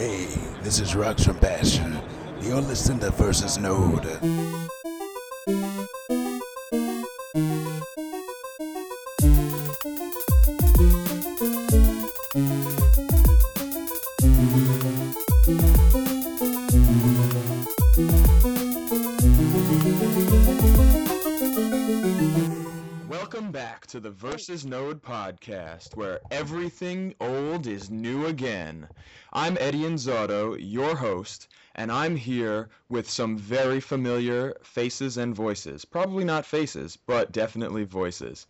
Hey, this is Rocks from Passion. You're listening to Versus Node. Versus Node podcast, where everything old is new again. I'm Eddie Inzauto, your host, and I'm here with some very familiar faces and voices. Probably not faces, but definitely voices.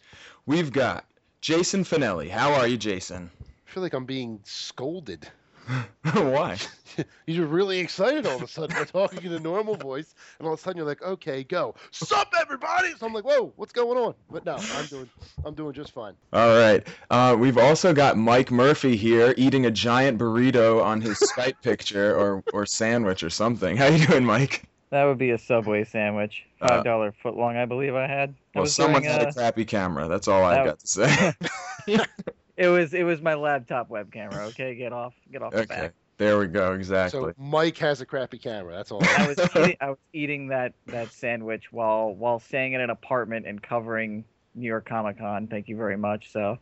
We've got Jason Fanelli. How are you, Jason? I feel like I'm being scolded. Why? You're really excited all of a sudden. We're talking in a normal voice, and all of a sudden you're like, "Okay, go, sup, everybody!" So I'm like, "Whoa, what's going on?" But no, I'm doing, I'm doing just fine. All right. Uh, we've also got Mike Murphy here eating a giant burrito on his Skype picture or, or sandwich or something. How you doing, Mike? That would be a Subway sandwich, Uh, five dollar foot long, I believe I had. I Well, was someone doing, had uh, a crappy camera. That's all I've that- got to say. It was it was my laptop web camera. Okay, get off get off the okay. back. There we go. Exactly. So Mike has a crappy camera. That's all. I was eating, I was eating that that sandwich while while staying in an apartment and covering New York Comic Con. Thank you very much. So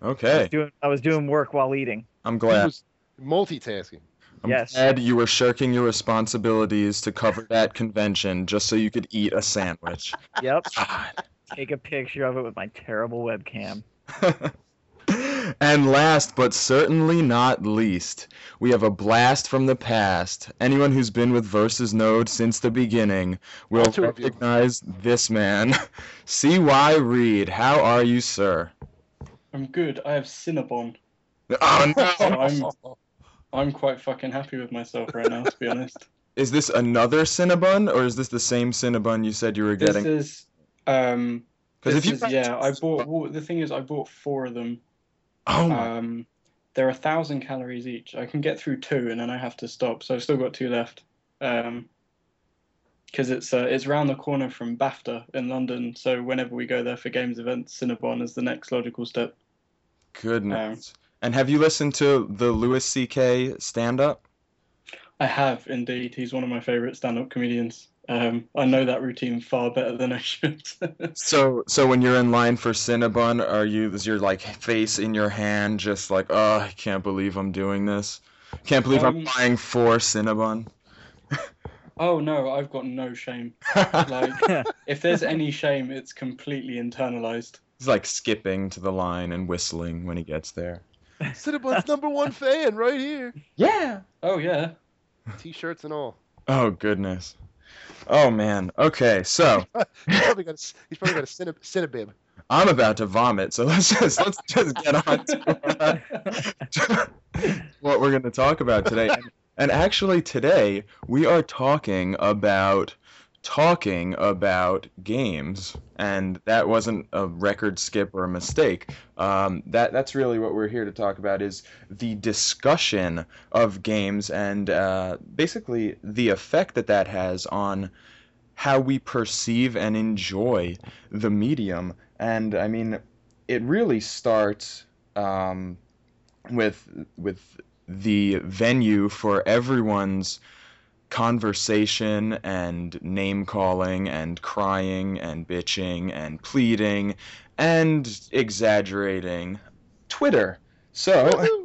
I okay. was doing I was doing work while eating. I'm glad. was multitasking. I'm yes. glad you were shirking your responsibilities to cover that convention just so you could eat a sandwich. Yep. God. Take a picture of it with my terrible webcam. and last but certainly not least, we have a blast from the past. Anyone who's been with Versus Node since the beginning will All two of you. recognize this man. C.Y. Reid, how are you, sir? I'm good. I have Cinnabon. Oh no! I'm I'm quite fucking happy with myself right now, to be honest. Is this another Cinnabon, or is this the same Cinnabon you said you were getting? This is um. Because This if you is, yeah, I bought. Well, the thing is, I bought four of them. Oh Um, they're a thousand calories each. I can get through two, and then I have to stop. So I've still got two left. Um, because it's uh, it's round the corner from BAFTA in London. So whenever we go there for games events, Cinnabon is the next logical step. goodness. and have you listened to the Louis C.K. stand-up? I have indeed. He's one of my favorite stand-up comedians. Um, I know that routine far better than I should. So, so when you're in line for Cinnabon, are you is your like face in your hand, just like, oh, I can't believe I'm doing this. Can't believe I'm Um, buying four Cinnabon. oh no, I've got no shame. Like, if there's any shame, it's completely internalized. He's like skipping to the line and whistling when he gets there. Cinnabon's number one fan right here. Yeah. Oh yeah. T-shirts and all. Oh goodness. Oh man. Okay, so He's probably got a, he's probably got a Cinnab- Cinnabib. I'm about to vomit, so let's just let's just get on to uh, what we're going to talk about today. And, and actually, today we are talking about talking about games, and that wasn't a record skip or a mistake. Um, that that's really what we're here to talk about is the discussion of games and uh, basically the effect that that has on how we perceive and enjoy the medium. And I mean, it really starts um, with with the venue for everyone's conversation and name calling and crying and bitching and pleading and exaggerating Twitter. So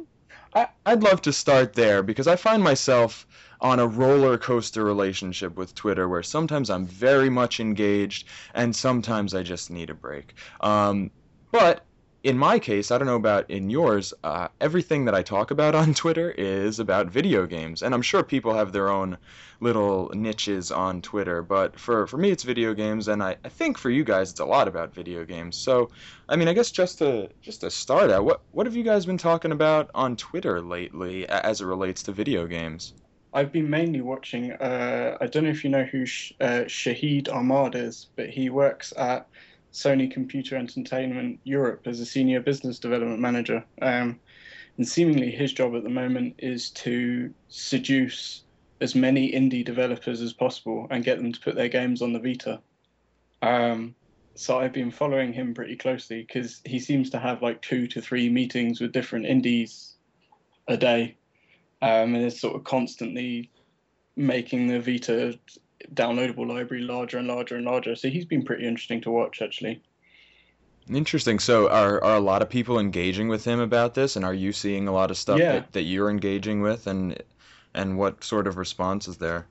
I, I'd love to start there because I find myself on a roller coaster relationship with Twitter where sometimes I'm very much engaged and sometimes I just need a break. Um, but in my case, I don't know about in yours, uh, everything that I talk about on Twitter is about video games. And I'm sure people have their own little niches on Twitter, but for, for me, it's video games, and I, I think for you guys, it's a lot about video games. So, I mean, I guess just to just to start out, what what have you guys been talking about on Twitter lately as it relates to video games? I've been mainly watching. Uh, I don't know if you know who Sh- uh, Shahid Ahmad is, but he works at Sony Computer Entertainment Europe as a senior business development manager. Um, and seemingly his job at the moment is to seduce as many indie developers as possible and get them to put their games on the Vita. Um, so I've been following him pretty closely because he seems to have like two to three meetings with different indies a day um, and is sort of constantly making the Vita downloadable library larger and larger and larger. So he's been pretty interesting to watch actually. Interesting. So are are a lot of people engaging with him about this, and are you seeing a lot of stuff Yeah. that, that you're engaging with, and and what sort of response is there?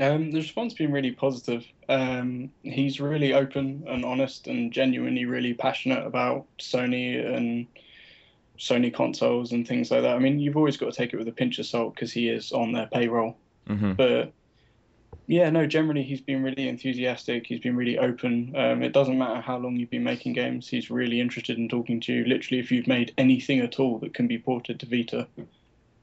Um, the response has been really positive. Um, he's really open and honest and genuinely really passionate about Sony and Sony consoles and things like that. I mean, you've always got to take it with a pinch of salt because he is on their payroll. hmm But yeah, no, generally he's been really enthusiastic. He's been really open. Um, it doesn't matter how long you've been making games. He's really interested in talking to you. Literally, if you've made anything at all that can be ported to Vita,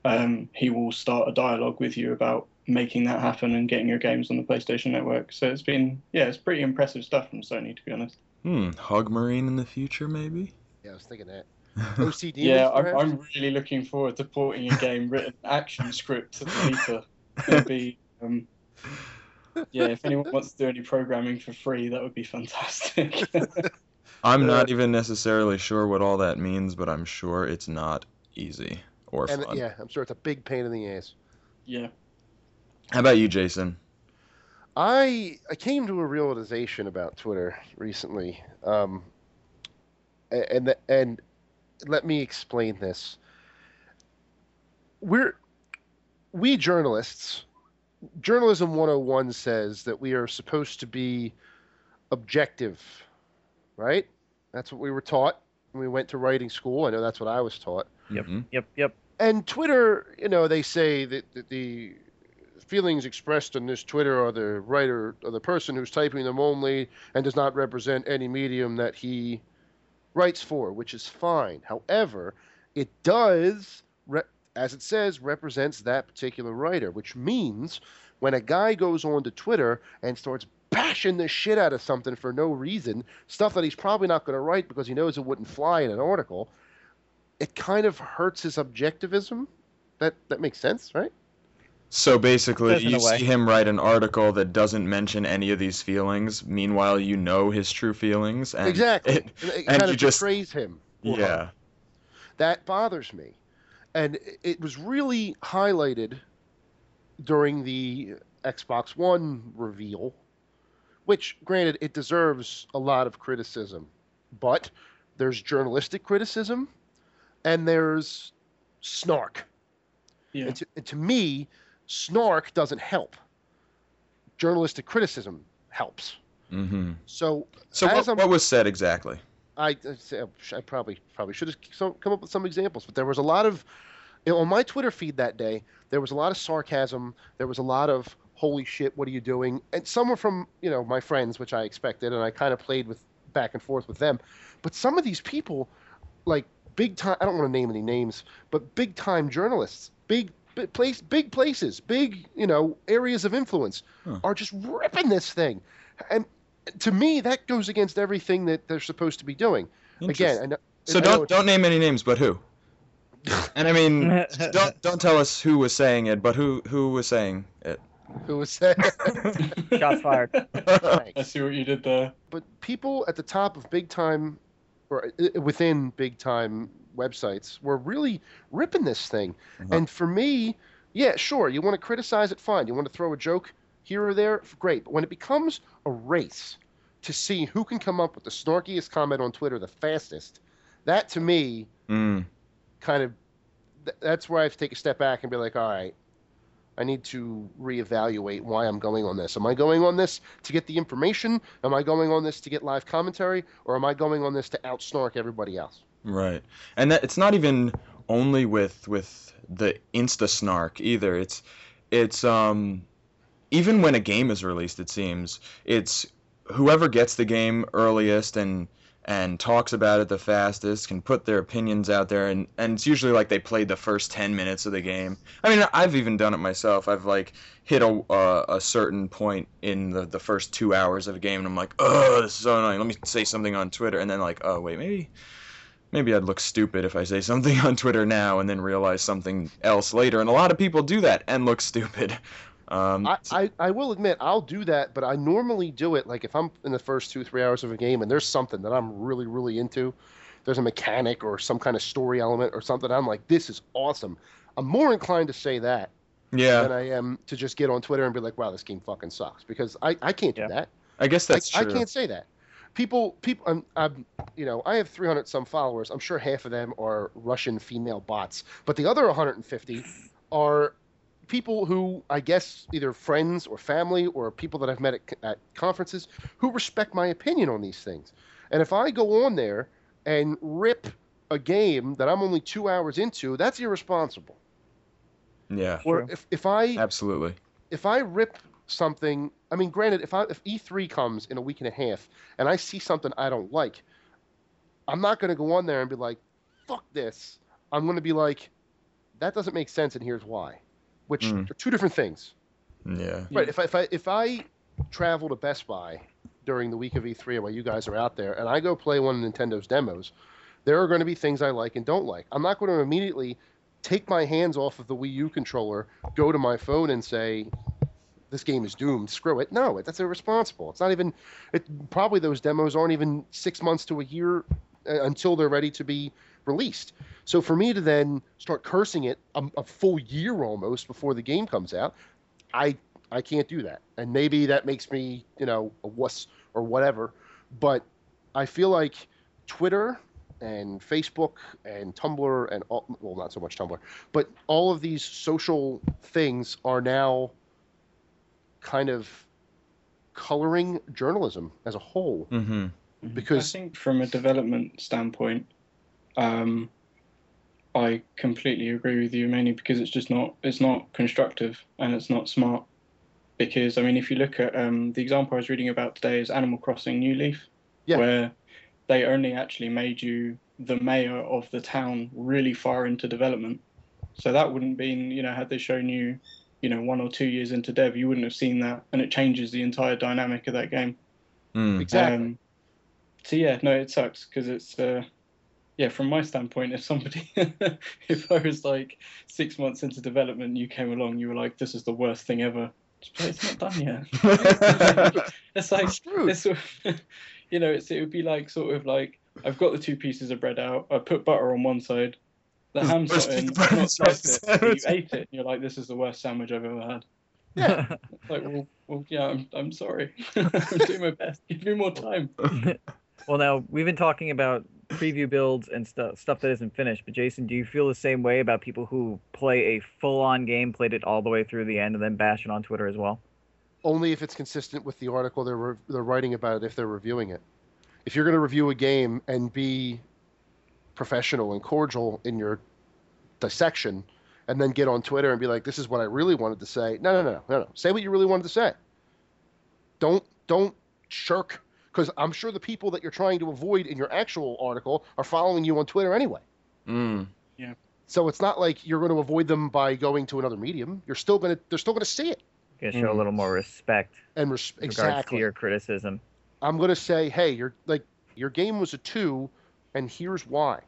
um, he will start a dialogue with you about making that happen and getting your games on the PlayStation Network. So it's been, yeah, it's pretty impressive stuff from Sony, to be honest. Hmm. Hug Marine in the future, maybe. Yeah, I was thinking that. OCD. yeah, I'm. I'm really looking forward to porting a game written ActionScript to Vita. It'll be, um, yeah, if anyone wants to do any programming for free, that would be fantastic. I'm not even necessarily sure what all that means, but I'm sure it's not easy or And fun. yeah, I'm sure it's a big pain in the ass. yeah. How about you, Jason? I I came to a realization about Twitter recently, um, and and let me explain this. We're we journalists, journalism 101 says that we are supposed to be objective, right? That's what we were taught when we went to writing school. I know that's what I was taught. Yep. Mhm. Yep. Yep. And Twitter, you know, they say that, that the feelings expressed on this Twitter are the writer or the person who's typing them only and does not represent any medium that he writes for, which is fine. However, it does, re- as it says, represents that particular writer, which means when a guy goes on to Twitter and starts bashing the shit out of something for no reason, stuff that he's probably not going to write because he knows it wouldn't fly in an article, it kind of hurts his objectivism. That that makes sense, right? So basically, Does you see him write an article that doesn't mention any of these feelings. Meanwhile, you know his true feelings, and exactly. it- And it and kind you of just- betrays him. or her. yeah. that bothers me. And it- it was really highlighted during the Xbox One reveal, which, granted, it deserves a lot of criticism. But there's journalistic criticism and there's snark. Yeah. And, to, and to me, snark doesn't help. Journalistic criticism helps. Mm-hmm. So, So what, I'm- what was said exactly? I, I probably probably should have come up with some examples, but there was a lot of on my Twitter feed that day. There was a lot of sarcasm. There was a lot of "Holy shit, what are you doing?" And some were from you know my friends, which I expected, and I kind of played with back and forth with them. But some of these people, like big time, I don't want to name any names, but big time journalists, big big place, big places, big you know areas of influence, Huh. are just ripping this thing, and to me that goes against everything that they're supposed to be doing. Again, Interesting. I know, so I don't it's- don't name any names, but who? And I mean, don't don't tell us who was saying it, but who who was saying it. who was saying, Shots fired. I see what you did there. but people at the top of big time, or uh, within big time websites, were really ripping this thing. Uh-huh. And for me, yeah, sure, you want to criticize it, fine. You want to throw a joke here or there, great. But when it becomes a race to see who can come up with the snarkiest comment on Twitter the fastest, that to me Mm. kind of th- that's where I have to take a step back and be like, all right, I need to reevaluate why I'm going on this. Am I going on this to get the information? Am I going on this to get live commentary, or am I going on this to outsnark everybody else? Right. And that it's not even only with with the insta snark either. It's it's um even when a game is released it seems it's whoever gets the game earliest and and talks about it the fastest can put their opinions out there and and it's usually like they played the first 10 minutes of the game. I mean, I've even done it myself. I've like hit a uh, a certain point in the the first 2 hours of a game and I'm like, "Oh, this is so annoying. Let me say something on Twitter." And then like, "Oh, wait, maybe maybe I'd look stupid if I say something on Twitter now and then realize something else later. And a lot of people do that and look stupid. Um, I, I, I will admit I'll do that, but I normally do it like if I'm in the first two three hours of a game and there's something that I'm really really into, there's a mechanic or some kind of story element or something I'm like this is awesome. I'm more inclined to say that yeah. than I am to just get on Twitter and be like, "Wow, this game fucking sucks," because I, I can't do Yeah. that. I guess that's I true. can't say that. People, people, I'm, I'm, you know, I have 300 some followers. I'm sure half of them are Russian female bots, but the other 150 are people who I guess either friends or family or people that I've met at, at conferences who respect my opinion on these things. And if I go on there and rip a game that I'm only two hours into, that's irresponsible. Yeah, Or True. if, if I absolutely. if I rip something, I mean, granted, if I if E3 comes in a week and a half and I see something I don't like, I'm not going to go on there and be like, "Fuck this." I'm going to be like, "That doesn't make sense, and here's why," which Mm. are two different things. Yeah. Right? If I, if I if I travel to Best Buy during the week of E3 while you guys are out there, and I go play one of Nintendo's demos, there are going to be things I like and don't like. I'm not going to immediately take my hands off of the Wii U controller, go to my phone, and say, "This game is doomed. Screw it." No, that's irresponsible. It's not even. It probably those demos aren't even six months to a year uh, until they're ready to be released. So for me to then start cursing it a, a full year almost before the game comes out, I I can't do that. And maybe that makes me, you know, a wuss or whatever. But I feel like Twitter and Facebook and Tumblr and all, well, not so much Tumblr, but all of these social things are now kind of coloring journalism as a whole. Mm-hmm. Because- I think from a development standpoint, um, I completely agree with you, mainly because it's just not it's not constructive and it's not smart. Because I mean, if you look at um, the example I was reading about today is Animal Crossing New Leaf, Yeah. where they only actually made you the mayor of the town really far into development. So that wouldn't been you know had they shown you, you know, one or two years into dev, you wouldn't have seen that, and it changes the entire dynamic of that game. Mm. Exactly. Um, so yeah, no, it sucks because it's uh, yeah. From my standpoint, if somebody, if I was like six months into development, you came along, you were like, "This is the worst thing ever." It's not done yet. it's like it's you know, it's it would be like sort of like I've got the two pieces of bread out. I put butter on one side. The This ham's not in. I've not sliced it. You ate it. And you're like, "This is the worst sandwich I've ever had." Yeah. It's like, well, well, yeah, I'm, I'm sorry. I'm doing my best. Give me more time. well, now we've been talking about preview builds and stuff stuff that isn't finished. But Jason, do you feel the same way about people who play a full-on game, played it all the way through the end, and then bash it on Twitter as well? only if it's consistent with the article they're re- they're writing about it if they're reviewing it. If you're going to review a game and be professional and cordial in your dissection, and then get on Twitter and be like, "This is what I really wanted to say." No, no, no, no, no. Say what you really wanted to say. Don't don't shirk because I'm sure the people that you're trying to avoid in your actual article are following you on Twitter anyway. Mm. So it's not like you're going to avoid them by going to another medium. You're still going to they're still going to see it Gonna show a Mm. little more respect and res- in to exactly. your criticism. I'm going to say, hey, you're like your game was a two, and here's why.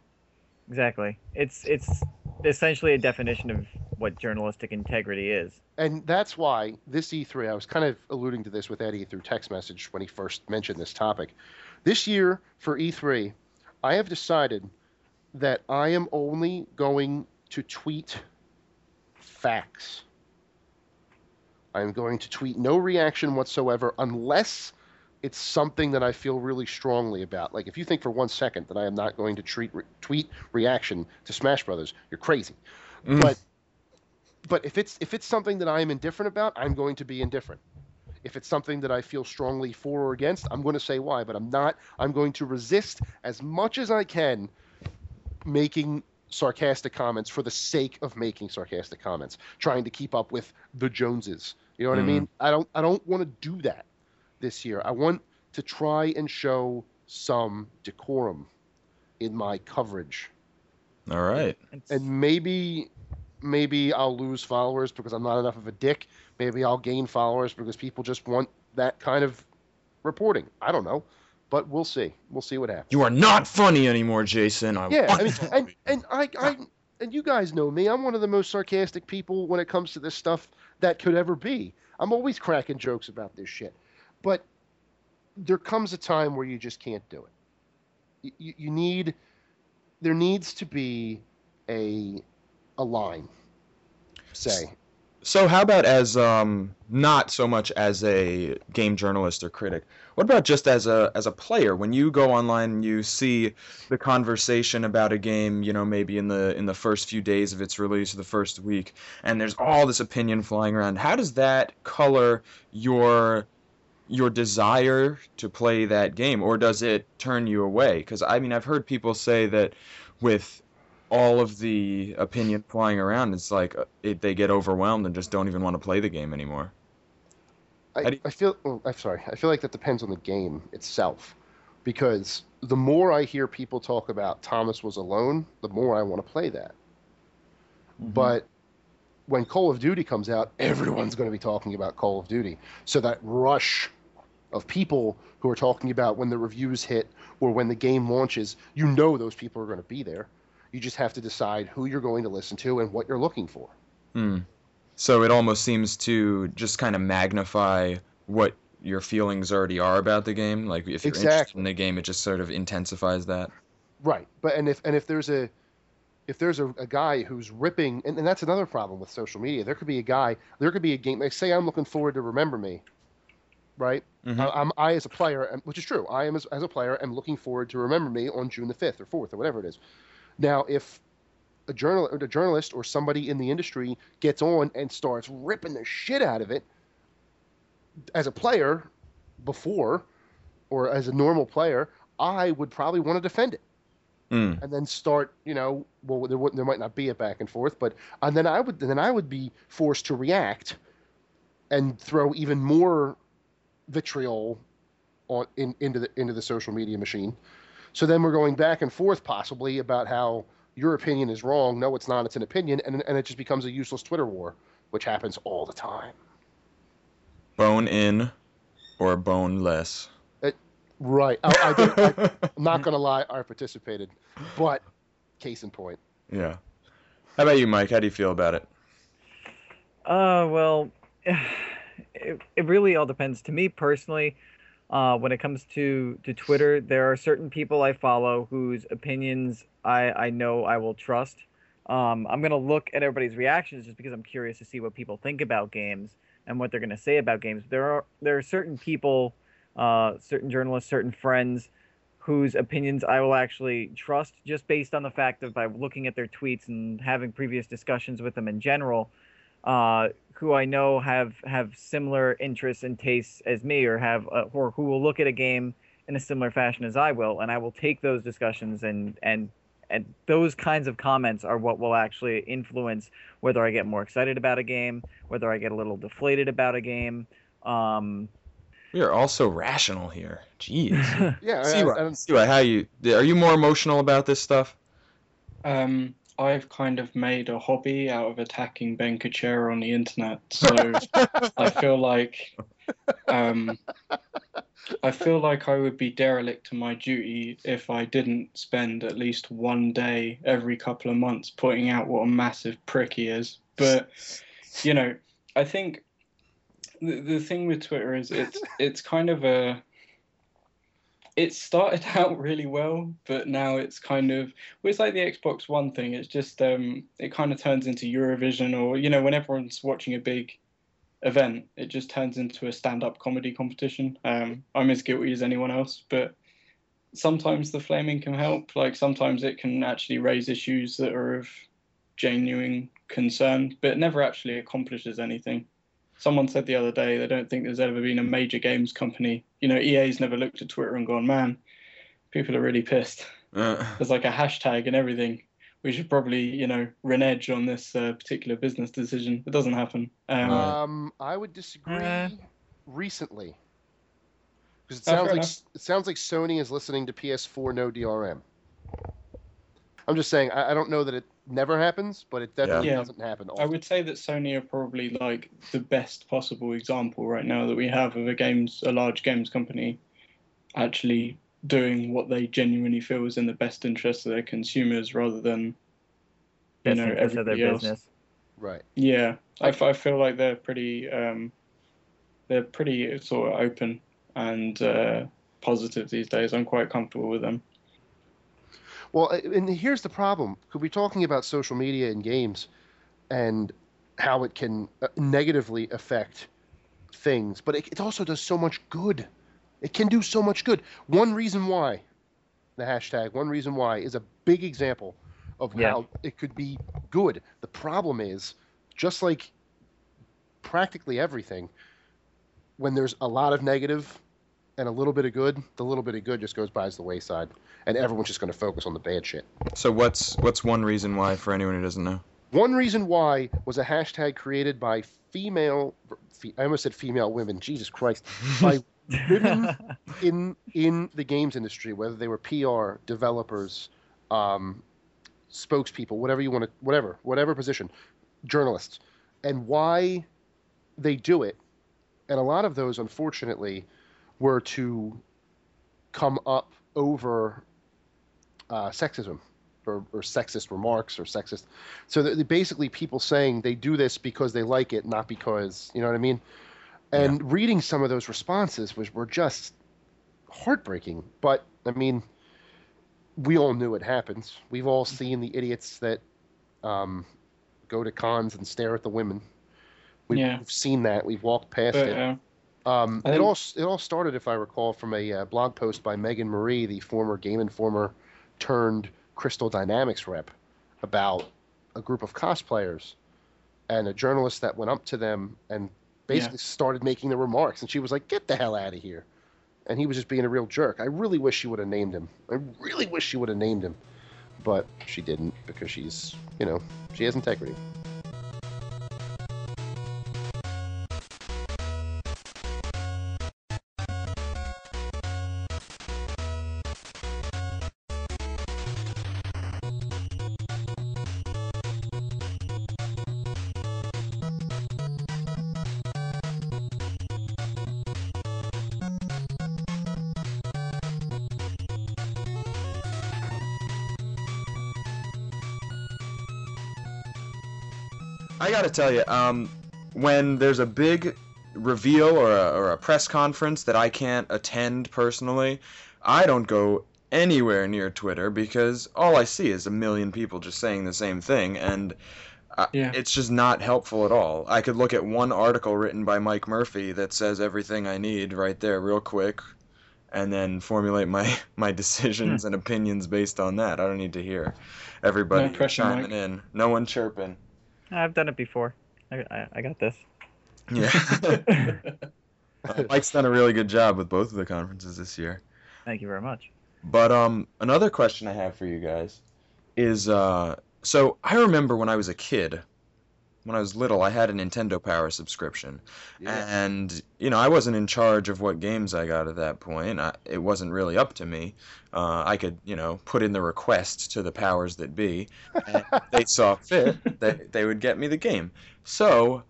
Exactly. It's it's essentially a definition of what journalistic integrity is. And that's why this E3, I was kind of alluding to this with Eddie through text message when he first mentioned this topic. This year for E3, I have decided that I am only going to tweet facts. I'm going to tweet no reaction whatsoever unless it's something that I feel really strongly about. Like if you think for one second that I am not going to treat re- tweet reaction to Smash Brothers, you're crazy. Mm. But but if it's if it's something that I am indifferent about, I'm going to be indifferent. If it's something that I feel strongly for or against, I'm going to say why, but I'm not I'm going to resist as much as I can making sarcastic comments for the sake of making sarcastic comments, trying to keep up with the Joneses. You know what I mm-hmm. mean? I don't I don't want to do that this year. I want to try and show some decorum in my coverage. All right. It's, And maybe maybe I'll lose followers because I'm not enough of a dick. Maybe I'll gain followers because people just want that kind of reporting. I don't know. But we'll see. We'll see what happens. You are not funny anymore, Jason. I Yeah, I mean, and and I, I and you guys know me. I'm one of the most sarcastic people when it comes to this stuff that could ever be. I'm always cracking jokes about this shit, but there comes a time where you just can't do it. You, you need there needs to be a a line. say. So how about as um not so much as a game journalist or critic? What about just as a as a player? When you go online and you see the conversation about a game, you know, maybe in the in the first few days of its release or the first week, and there's all this opinion flying around. How does that color your your desire to play that game or does it turn you away? Cuz I mean, I've heard people say that with all of the opinion flying around, it's like uh, it, they get overwhelmed and just don't even want to play the game anymore. I, you- I feel. Well, I'm sorry. I feel like that depends on the game itself, because the more I hear people talk about Thomas was alone, the more I want to play that. Mm-hmm. But when Call of Duty comes out, everyone's going to be talking about Call of Duty. So that rush of people who are talking about when the reviews hit or when the game launches, you know those people are going to be there. You just have to decide who you're going to listen to and what you're looking for. Hmm. So it almost seems to just kind of magnify what your feelings already are about the game. Like if you're interested in the game, it just sort of intensifies that. Right, but and if and if there's a if there's a, a guy who's ripping, and, and that's another problem with social media. There could be a guy, there could be a game. Like say I'm looking forward to Remember Me, right? Mhm. I, I'm I as a player, which is true. I am as, as a player, am looking forward to Remember Me on June the fifth or fourth or whatever it is. Now, if a journal a journalist or somebody in the industry gets on and starts ripping the shit out of it, as a player, before, or as a normal player, I would probably want to defend it Mm. and then start, you know, well, there, wouldn't- there might not be a back and forth, but and then I would then I would be forced to react and throw even more vitriol on in, into the into the social media machine. So then we're going back and forth possibly about how your opinion is wrong. No, it's not. It's an opinion, and and it just becomes a useless Twitter war, which happens all the time. Bone in or bone boneless. Right. I, I, did, I, I'm not gonna lie. I participated, but case in point. yeah. How about you, Mike? How do you feel about it? Uh, well, it, it really all depends. To me personally, uh, when it comes to, to Twitter, there are certain people I follow whose opinions I, I know I will trust. Um, I'm going to look at everybody's reactions just because I'm curious to see what people think about games and what they're going to say about games. There are there are certain people, uh, certain journalists, certain friends whose opinions I will actually trust just based on the fact of by looking at their tweets and having previous discussions with them in general uh, who I know have have similar interests and tastes as me, or have uh, or who will look at a game in a similar fashion as I will, and I will take those discussions and and and those kinds of comments are what will actually influence whether I get more excited about a game, whether I get a little deflated about a game. Um, We are also rational here. Jeez. Yeah. I- C.Y., I- I- C.Y., how you? Are you more emotional about this stuff? Um, I've kind of made a hobby out of attacking Ben Kuchera on the internet, so I feel like um, I feel like I would be derelict to my duty if I didn't spend at least one day every couple of months pointing out what a massive prick he is. But you know, I think the, the thing with Twitter is it's it's kind of a it started out really well, but now it's kind of well, it's like the Xbox One thing. It's just um, it kind of turns into Eurovision, or you know, when everyone's watching a big event, it just turns into a stand-up comedy competition. Um, I'm as guilty as anyone else, but sometimes the flaming can help. Like sometimes it can actually raise issues that are of genuine concern, but never actually accomplishes anything. Someone said the other day they don't think there's ever been a major games company. You know, EA's never looked at Twitter and gone, man, people are really pissed. Uh, There's like a hashtag and everything. We should probably, you know, renege on this uh, particular business decision. It doesn't happen. Um, Um, I would disagree. Uh. recently, because it Oh, sounds like enough. it sounds like Sony is listening to PS4 no DRM. I'm just saying. I, I don't know that it never happens, but it definitely Yeah. doesn't happen. I would say that Sony are probably like the best possible example right now that we have of a games, a large games company, actually doing what they genuinely feel is in the best interest of their consumers, rather than, you best know, interest of their everybody else. business. Right. Yeah, I, I feel like they're pretty um, they're pretty sort of open and uh, positive these days. I'm quite comfortable with them. Well, and here's the problem. Could be talking about social media and games, and how it can uh, negatively affect things, but it, it also does so much good. It can do so much good. One reason why the hashtag, one reason why, is a big example of Yeah. how it could be good. The problem is, just like practically everything, when there's a lot of negative and a little bit of good, the little bit of good just goes by as the wayside, and everyone's just going to focus on the bad shit. So what's what's one reason why for anyone who doesn't know? One reason why was a hashtag created by female, fe- I almost said female women, Jesus Christ, by women in in the games industry, whether they were PR, developers, um, spokespeople, whatever you want to, whatever, whatever position, journalists, and why they do it. And a lot of those, unfortunately, were to come up over uh, sexism or, or sexist remarks or sexist. So basically, people saying they do this because they like it, not because you know what I mean. And reading some of those responses was were just heartbreaking. But I mean, we all knew it happens. We've all seen the idiots that um, go to cons and stare at the women. We've, Yeah. seen that. We've walked past But it. uh, Um, it all it all started, if I recall, from a uh, blog post by Meagan Marie, the former Game Informer turned Crystal Dynamics rep, about a group of cosplayers, and a journalist that went up to them and basically started making the remarks, and she was like, "Get the hell out of here," and he was just being a real jerk. I really wish she would have named him. I really wish she would have named him, but she didn't because she's, you know, she has integrity. Tell you, um, when there's a big reveal or a, or a press conference that I can't attend personally, I don't go anywhere near Twitter because all I see is a million people just saying the same thing, and uh, Yeah. it's just not helpful at all. I could look at one article written by Mike Murphy that says everything I need right there, real quick, and then formulate my my decisions and opinions based on that. I don't need to hear everybody No pressure, chiming Mike. in. No one chirping. I've done it before. I, I, I got this. Yeah. Uh, Mike's done a really good job with both of the conferences this year. Thank you very much. But um, another question I have for you guys is uh, so I remember when I was a kid, when I was little, I had a Nintendo Power subscription, and you know I wasn't in charge of what games I got at that point. I, it wasn't really up to me. Uh, I could you know put in the request to the powers that be, and they saw fit they they would get me the game. So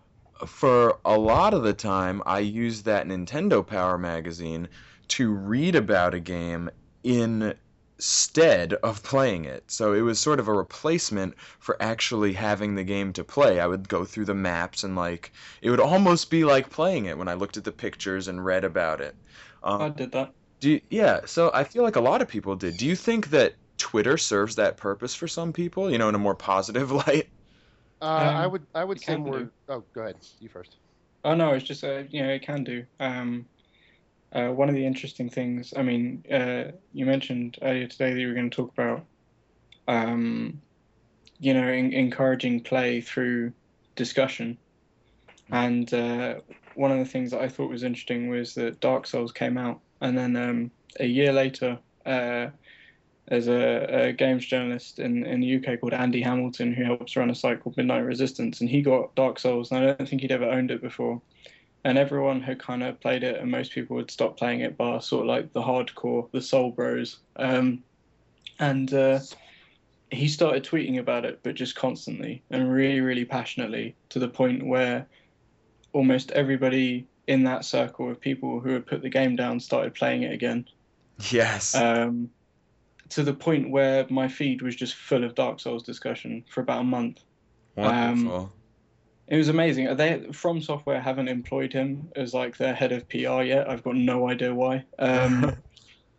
for a lot of the time, I used that Nintendo Power magazine to read about a game instead of playing it. So it was sort of a replacement for actually having the game to play. I would go through the maps and like it would almost be like playing it when I looked at the pictures and read about it. Um, I did that. do you, yeah, so I feel like a lot of people did. Do you think that Twitter serves that purpose for some people, you know, in a more positive light? Uh, I Um, would I would say more. do. Oh, go ahead. You first. Oh no, it's just uh, you know it can do. Um, uh, one of the interesting things. I mean, uh, you mentioned earlier today that you were going to talk about, um, you know, en- encouraging play through discussion, and uh, one of the things that I thought was interesting was that Dark Souls came out, and then um, a year later, uh, there's a, a games journalist in, in the UK called Andy Hamilton who helps run a site called Midnight Resistance, and he got Dark Souls, and I don't think he'd ever owned it before. And everyone had kind of played it, and most people would stop playing it, bar sort of like the hardcore, the Soul Bros. Um, and uh, he started tweeting about it, but just constantly and really, really passionately, to the point where almost everybody in that circle of people who had put the game down started playing it again Yes. um, to the point where my feed was just full of Dark Souls discussion for about a month. Wonderful. It was amazing. They From Software haven't employed him as like their head of PR yet. I've got no idea why. Um,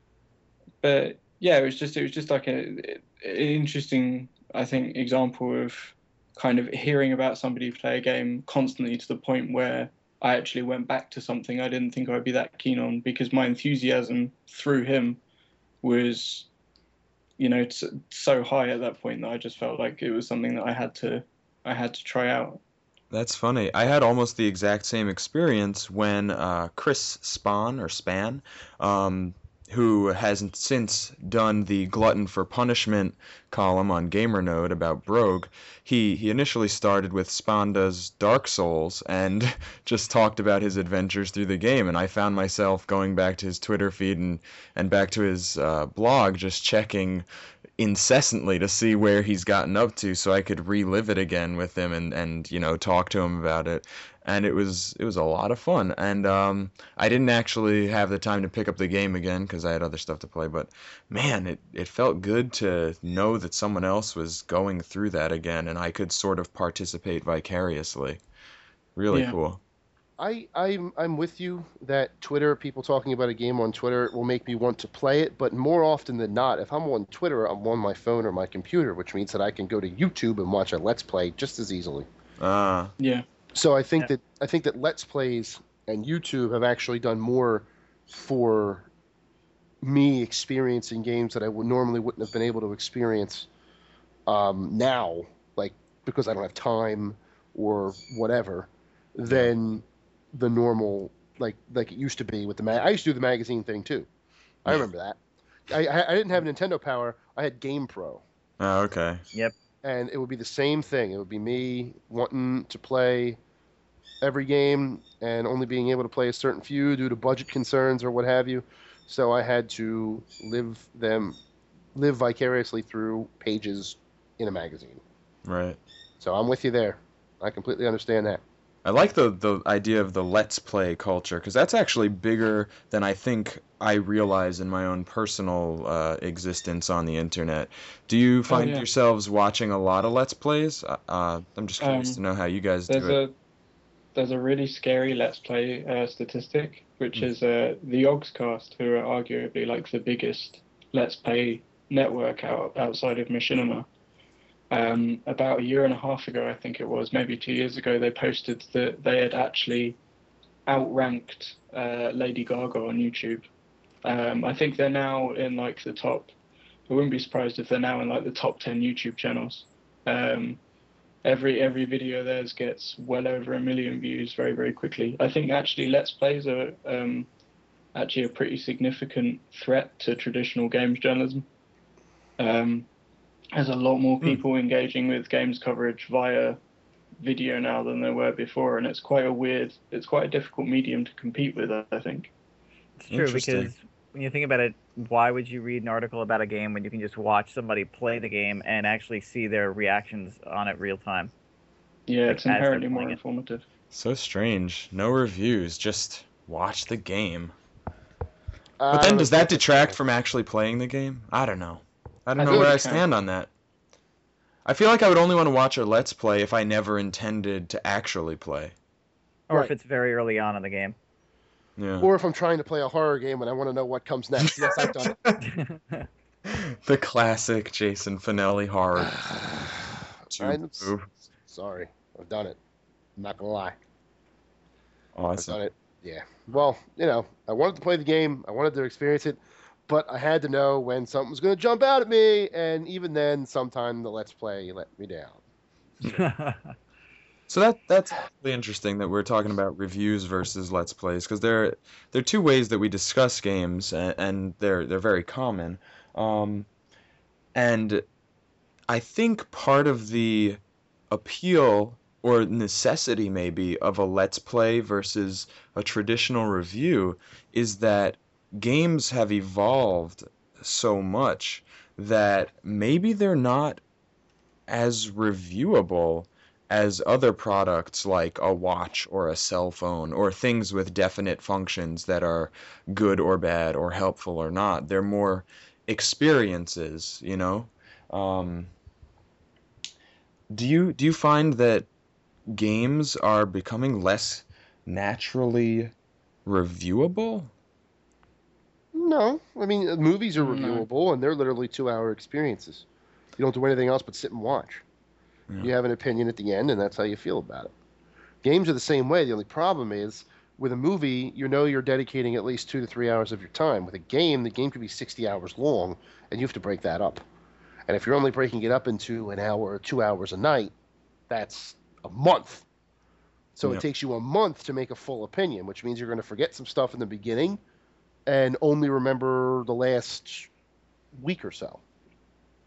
but yeah, it was just it was just like a, an interesting, I think, example of kind of hearing about somebody play a game constantly to the point where I actually went back to something I didn't think I'd be that keen on because my enthusiasm through him was, you know, t- so high at that point that I just felt like it was something that I had to, I had to try out. That's funny. I had almost the exact same experience when uh, Chris Spahn or Span, um, who has since done the Glutton for Punishment column on GamerNode about Brogue, he, he initially started with Spanda's Dark Souls and just talked about his adventures through the game. And I found myself going back to his Twitter feed and, and back to his uh, blog, just checking incessantly to see where he's gotten up to so I could relive it again with him and, and you know talk to him about it. And it was it was a lot of fun. And um, I didn't actually have the time to pick up the game again because I had other stuff to play. But man it, it felt good to know that someone else was going through that again and I could sort of participate vicariously. Really Yeah. cool I, I'm I'm with you that Twitter, people talking about a game on Twitter will make me want to play it, but more often than not, if I'm on Twitter, I'm on my phone or my computer, which means that I can go to YouTube and watch a Let's Play just as easily. ah Yeah. So I think Yeah. that I think that Let's Plays and YouTube have actually done more for me experiencing games that I would normally wouldn't have been able to experience um, now, like because I don't have time or whatever, than the normal like like it used to be with the mag. I used to do the magazine thing too. I remember that. I, I I didn't have Nintendo Power. I had Game Pro oh, okay Yep. and it would be the same thing. It would be me wanting to play every game and only being able to play a certain few due to budget concerns or what have you. So I had to live them, live vicariously through pages in a magazine. right So I'm with you there. I completely understand that. I like the the idea of the let's play culture because that's actually bigger than I think I realize in my own personal uh, existence on the internet. Do you find yeah. yourselves watching a lot of let's plays? Uh, Uh, I'm just curious Um, to know how you guys There's do it. a there's a really scary Let's Play uh, statistic, which Hmm. is uh, the Yogscast, who are arguably like the biggest Let's Play network out outside of Machinima. Um, about a year and a half ago, I think it was, maybe two years ago, they posted that they had actually outranked uh, Lady Gaga on YouTube. Um, I think they're now in like the top. I wouldn't be surprised if they're now in like the top ten YouTube channels. Um, every every video theirs gets well over a million views very very quickly. I think actually Let's Plays are um, actually a pretty significant threat to traditional games journalism. Um, there's a lot more Hmm. people engaging with games coverage via video now than there were before, and it's quite a weird, it's quite a difficult medium to compete with. I think. It's true because when you think about it, why would you read an article about a game when you can just watch somebody play the game and actually see their reactions on it real time? Yeah, Like, it's inherently more playing it. informative. So strange. No reviews. Just watch the game. Uh, But then don't does that detract from actually playing the game? I don't know. I don't I know where I stand on that. I feel like I would only want to watch a let's play if I never intended to actually play. Or Right. if it's very early on in the game. Yeah. Or if I'm trying to play a horror game and I want to know what comes next. Yes, I've done it. the classic Jason Fanelli horror. I'm sorry, I've done it. I'm not gonna lie. I've Awesome. done it. Yeah. Well, you know, I wanted to play the game. I wanted to experience it, but I had to know when something was going to jump out at me, and even then, sometime the Let's Play let me down. So that that's really interesting that we're talking about reviews versus let's plays because there there are two ways that we discuss games and, and they're they're very common. Um, and I think part of the appeal or necessity maybe of a let's play versus a traditional review is that games have evolved so much that maybe they're not as reviewable as other products like a watch or a cell phone or things with definite functions that are good or bad or helpful or not. They're more experiences, you know. Um, do you do you find that games are becoming less naturally reviewable? No, I mean, uh, movies are No. reviewable, and they're literally two-hour experiences. You don't do anything else but sit and watch. Yeah. You have an opinion at the end, and that's how you feel about it. Games are the same way. The only problem is with a movie, you know you're dedicating at least two to three hours of your time. With a game, the game could be 60 hours long, and you have to break that up. And if you're only breaking it up into an hour or two hours a night, that's a month. So it takes you a month to make a full opinion, which means you're going to forget some stuff in the beginning and only remember the last week or so.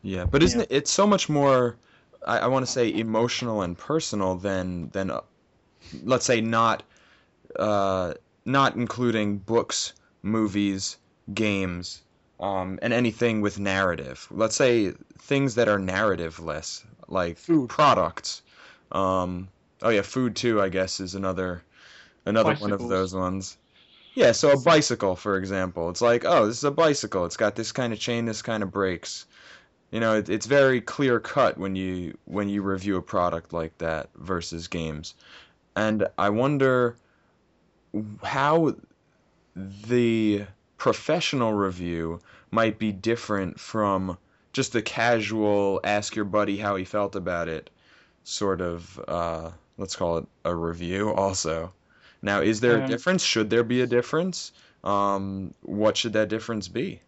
Yeah, but isn't Yeah. it? It's so much more. I, I want to say emotional and personal than than, uh, let's say not, uh, not including books, movies, games, um, and anything with narrative. Let's say things that are narrative-less, like Food. products. Um, oh yeah, food too. I guess is another another one of those ones. Yeah, so a bicycle, for example, it's like, oh, this is a bicycle. It's got this kind of chain, this kind of brakes. You know, it, it's very clear cut when you when you review a product like that versus games. And I wonder how the professional review might be different from just the casual ask your buddy how he felt about it sort of uh, let's call it a review also. Now, is there a Um, difference? Should there be a difference? Um, what should that difference be?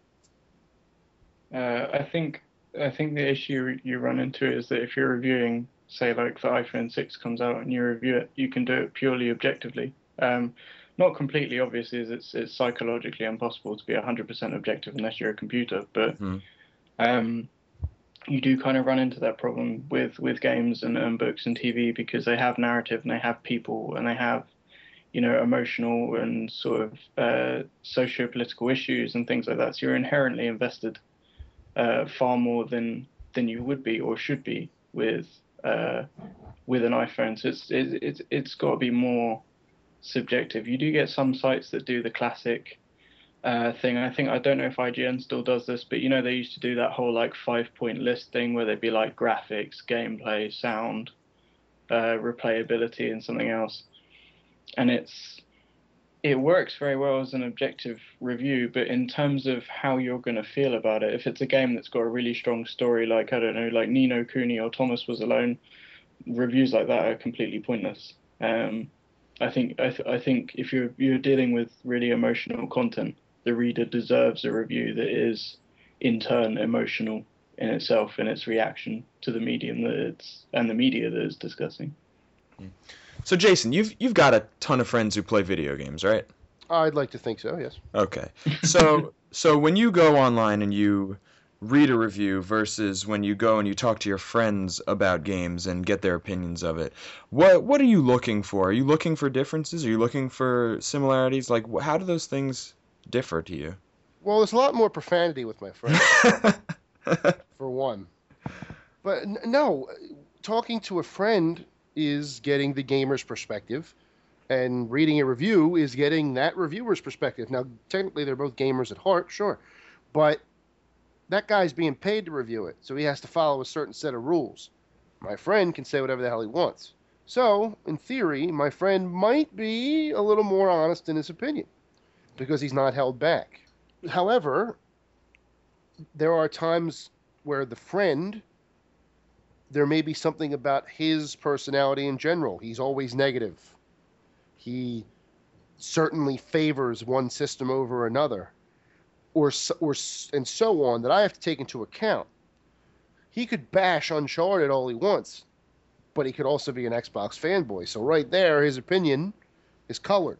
Uh, I think I think the issue you run into is that if you're reviewing, say, like the iPhone 6 comes out and you review it, you can do it purely objectively. Um, not completely, obviously, as it's it's psychologically impossible to be 100% objective unless you're a computer. But Hmm. um, you do kind of run into that problem with with games and, and books and TV because they have narrative and they have people and they have you know emotional and sort of uh, socio-political issues and things like that. So you're inherently invested uh, far more than than you would be or should be with uh, with an iPhone. So it's it, it's it's got to be more subjective. You do get some sites that do the classic uh, thing. I think I don't know if IGN still does this, but you know they used to do that whole like five point list thing where they'd be like graphics, gameplay, sound, uh, replayability, and something else. And it's it works very well as an objective review, but in terms of how you're going to feel about it, if it's a game that's got a really strong story, like I don't know, like Ni no Kuni or Thomas Was Alone, reviews like that are completely pointless. Um, I think I, th- I think if you're you're dealing with really emotional content, the reader deserves a review that is in turn emotional in itself in its reaction to the medium that it's and the media that it's discussing. So, Jason, you've you've got a ton of friends who play video games, right? I'd like to think so, yes. Okay. So so when you go online and you read a review versus when you go and you talk to your friends about games and get their opinions of it, what what are you looking for? Are you looking for differences? Are you looking for similarities? Like how do those things differ to you? Well, there's a lot more profanity with my friends, for one. But n- no, talking to a friend is getting the gamer's perspective, and reading a review is getting that reviewer's perspective. Now, technically, they're both gamers at heart, sure, but that guy's being paid to review it, so he has to follow a certain set of rules. My friend can say whatever the hell he wants. So, in theory, my friend might be a little more honest in his opinion because he's not held back. However, there are times where the friend, there may be something about his personality in general. He's always negative. He certainly favors one system over another, or or and so on that I have to take into account. He could bash Uncharted all he wants, but he could also be an Xbox fanboy. So right there, his opinion is colored.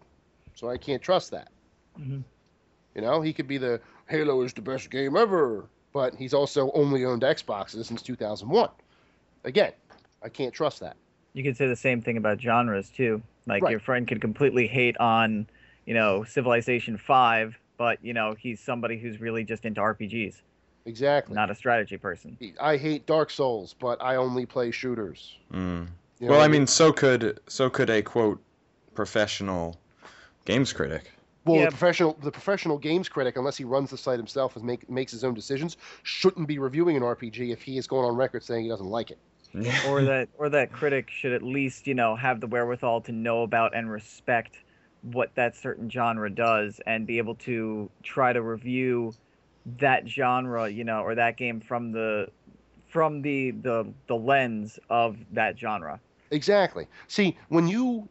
So I can't trust that. Mhm. You know, he could be the Halo is the best game ever, but he's also only owned Xboxes since 2001. Again, I can't trust that. You could say the same thing about genres too. Like Right. your friend could completely hate on, you know, Civilization Five, but you know he's somebody who's really just into RPGs, Exactly. not a strategy person. I hate Dark Souls, but I only play shooters. Mm. You know Well, I mean, so could so could a quote professional games critic. Well, Yeah. the professional the professional games critic, unless he runs the site himself and make, makes his own decisions, shouldn't be reviewing an RPG if he is going on record saying he doesn't like it. or that or that critic should at least you know have the wherewithal to know about and respect what that certain genre does and be able to try to review that genre you know or that game from the from the the the lens of that genre. Exactly. See, when you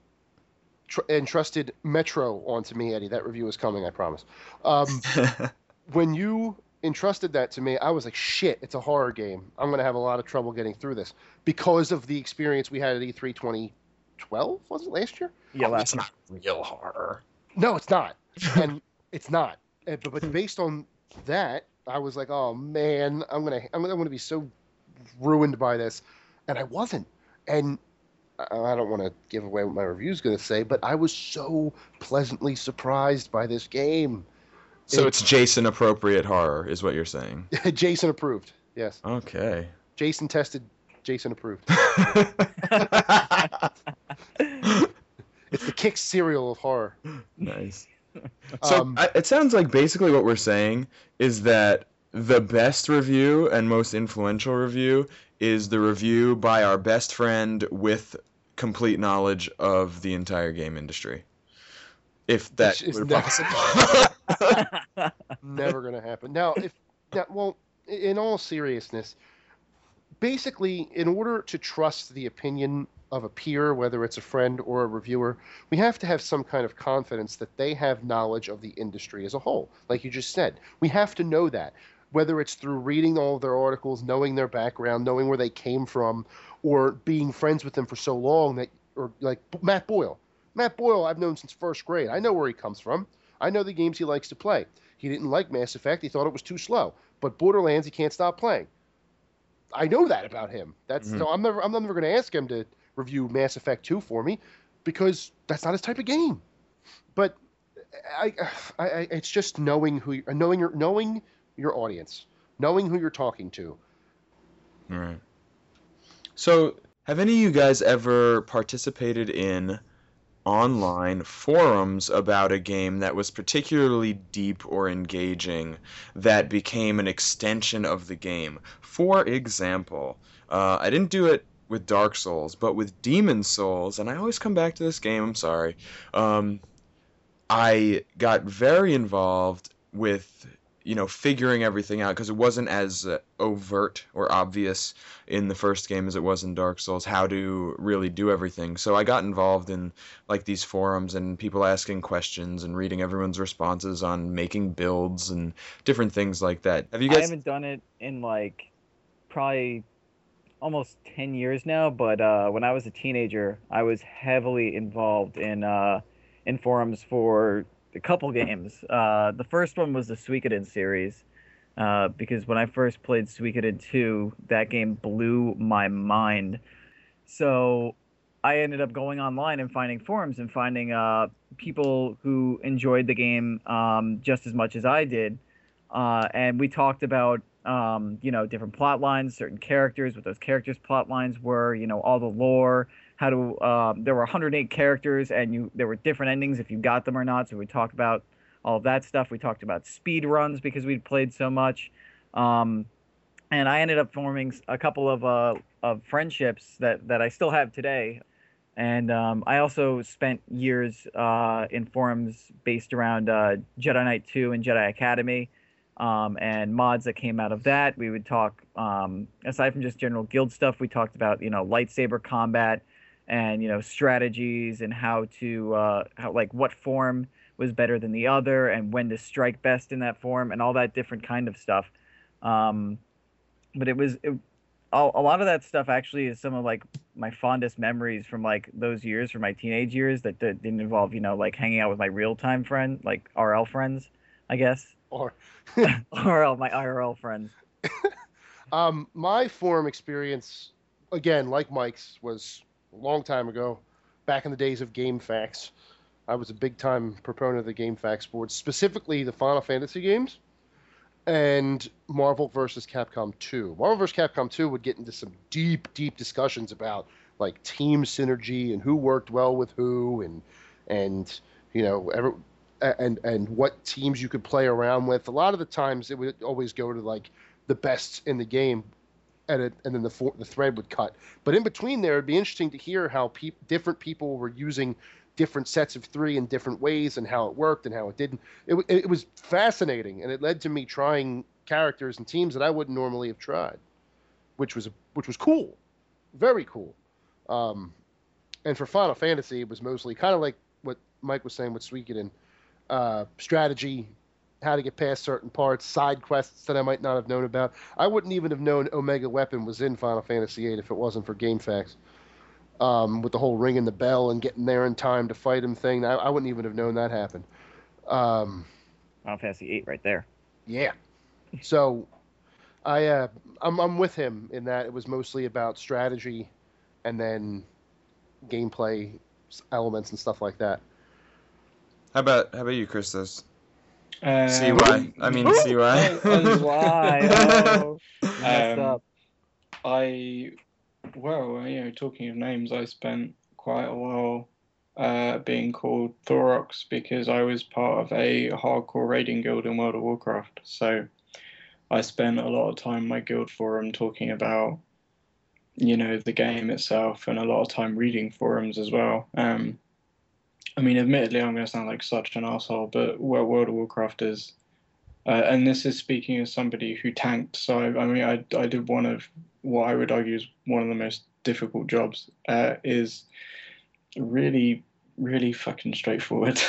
tr- entrusted Metro onto me, Eddie, that review is coming, I promise. Um, when you entrusted that to me, I was like, shit, it's a horror game. I'm going to have a lot of trouble getting through this because of the experience we had at E3 2012, was it last year? Yeah, Oh, last it's not real horror. No, it's not. And it's not. But, but based on that, I was like, oh man, I'm gonna I'm gonna, I'm gonna be so ruined by this, and I wasn't. And I I don't want to give away what my review's gonna say, but I was so pleasantly surprised by this game. So It- it's Jason appropriate horror, is what you're saying. Jason approved. Yes, Okay. Jason tested. Jason approved. It's the Kix cereal of horror. nice. So Um, I, it sounds like basically what we're saying is that the best review and most influential review is the review by our best friend with complete knowledge of the entire game industry. If that Which is were possible. Never going to happen. Now, if that well, in all seriousness, basically, in order to trust the opinion of a peer, whether it's a friend or a reviewer, we have to have some kind of confidence that they have knowledge of the industry as a whole. Like you just said, we have to know that. Whether it's through reading all of their articles, knowing their background, knowing where they came from, or being friends with them for so long that, or like Matt Boyle. Matt Boyle, I've known since first grade. I know where he comes from. I know the games he likes to play. He didn't like Mass Effect. He thought it was too slow. But Borderlands, he can't stop playing. I know that about him. That's Mhm. so I'm never I'm never going to ask him to review Mass Effect 2 for me because that's not his type of game. But I, I, I it's just knowing who knowing your knowing your audience, knowing who you're talking to. Right. So, have any of you guys ever participated in online forums about a game that was particularly deep or engaging that became an extension of the game? For example, uh, I didn't do it with Dark Souls, but with Demon Souls, and I always come back to this game, I'm sorry. Um, I got very involved with you know figuring everything out because it wasn't as uh, overt or obvious in the first game as it was in Dark Souls how to really do everything. So I got involved in like these forums and people asking questions and reading everyone's responses on making builds and different things like that. Have you guys? I haven't done it in like probably almost 10 years now, but uh, when I was a teenager, I was heavily involved in uh, in forums for a couple games. Uh, the first one was the Suikoden series, uh, because when I first played Suikoden 2, that game blew my mind. So I ended up going online and finding forums and finding uh, people who enjoyed the game um, just as much as I did. Uh, and we talked about um, you know different plot lines, certain characters, what those characters' plot lines were, you know all the lore, how to. Um, there were 108 characters, and you there were different endings if you got them or not. So we talked about all of that stuff. We talked about speed runs because we'd played so much, um, and I ended up forming a couple of uh, of friendships that that I still have today. And um, I also spent years uh, in forums based around uh, Jedi Knight 2 and Jedi Academy um, and mods that came out of that. We would talk, um, aside from just general guild stuff, we talked about you know lightsaber combat and you know strategies and how to uh, how like what form was better than the other and when to strike best in that form and all that different kind of stuff. Um, but it was it, a, a lot of that stuff actually is some of like my fondest memories from like those years from my teenage years that, didn't involve you know like hanging out with my real time friend like RL friends I guess Or RL, my IRL friends. Um, my forum experience, again, like Mike's, was long time ago, back in the days of GameFAQs. I was a big time proponent of the GameFAQs board, specifically the Final Fantasy games and Marvel vs. Capcom 2. Marvel vs. Capcom 2 would get into some deep, deep discussions about like team synergy and who worked well with who and and you know every, and and what teams you could play around with. A lot of the times it would always go to like the best in the game, and then the for, the thread would cut. But in between there, it'd be interesting to hear how peop different people were using different sets of three in different ways and how it worked and how it didn't. It, it was fascinating, and it led to me trying characters and teams that I wouldn't normally have tried. which was which was cool, very cool. Um, and for Final Fantasy, it was mostly kind of like what Mike was saying with Suikoden, uh, strategy, how to get past certain parts, side quests that I might not have known about. I wouldn't even have known Omega Weapon was in Final Fantasy VIII if it wasn't for GameFAQs. Um, with the whole ringing the bell and getting there in time to fight him thing, I, I wouldn't even have known that happened. Um, Final Fantasy eight right there. yeah. So I uh, I'm I'm with him in that it was mostly about strategy and then gameplay elements and stuff like that. How about how about you, Christos? Um, CY. I mean CY. Oh, Why? Oh, Um, up. I, well, you know, talking of names, I spent quite a while uh, being called Thorox because I was part of a hardcore raiding guild in World of Warcraft. So I spent a lot of time in my guild forum talking about, you know, the game itself and a lot of time reading forums as well. Um, I mean, admittedly, I'm going to sound like such an asshole, but Wo- World of Warcraft is. Uh, and this is speaking as somebody who tanked. So I, I mean, I, I did one of what I would argue is one of the most difficult jobs. Uh, is really, really fucking straightforward.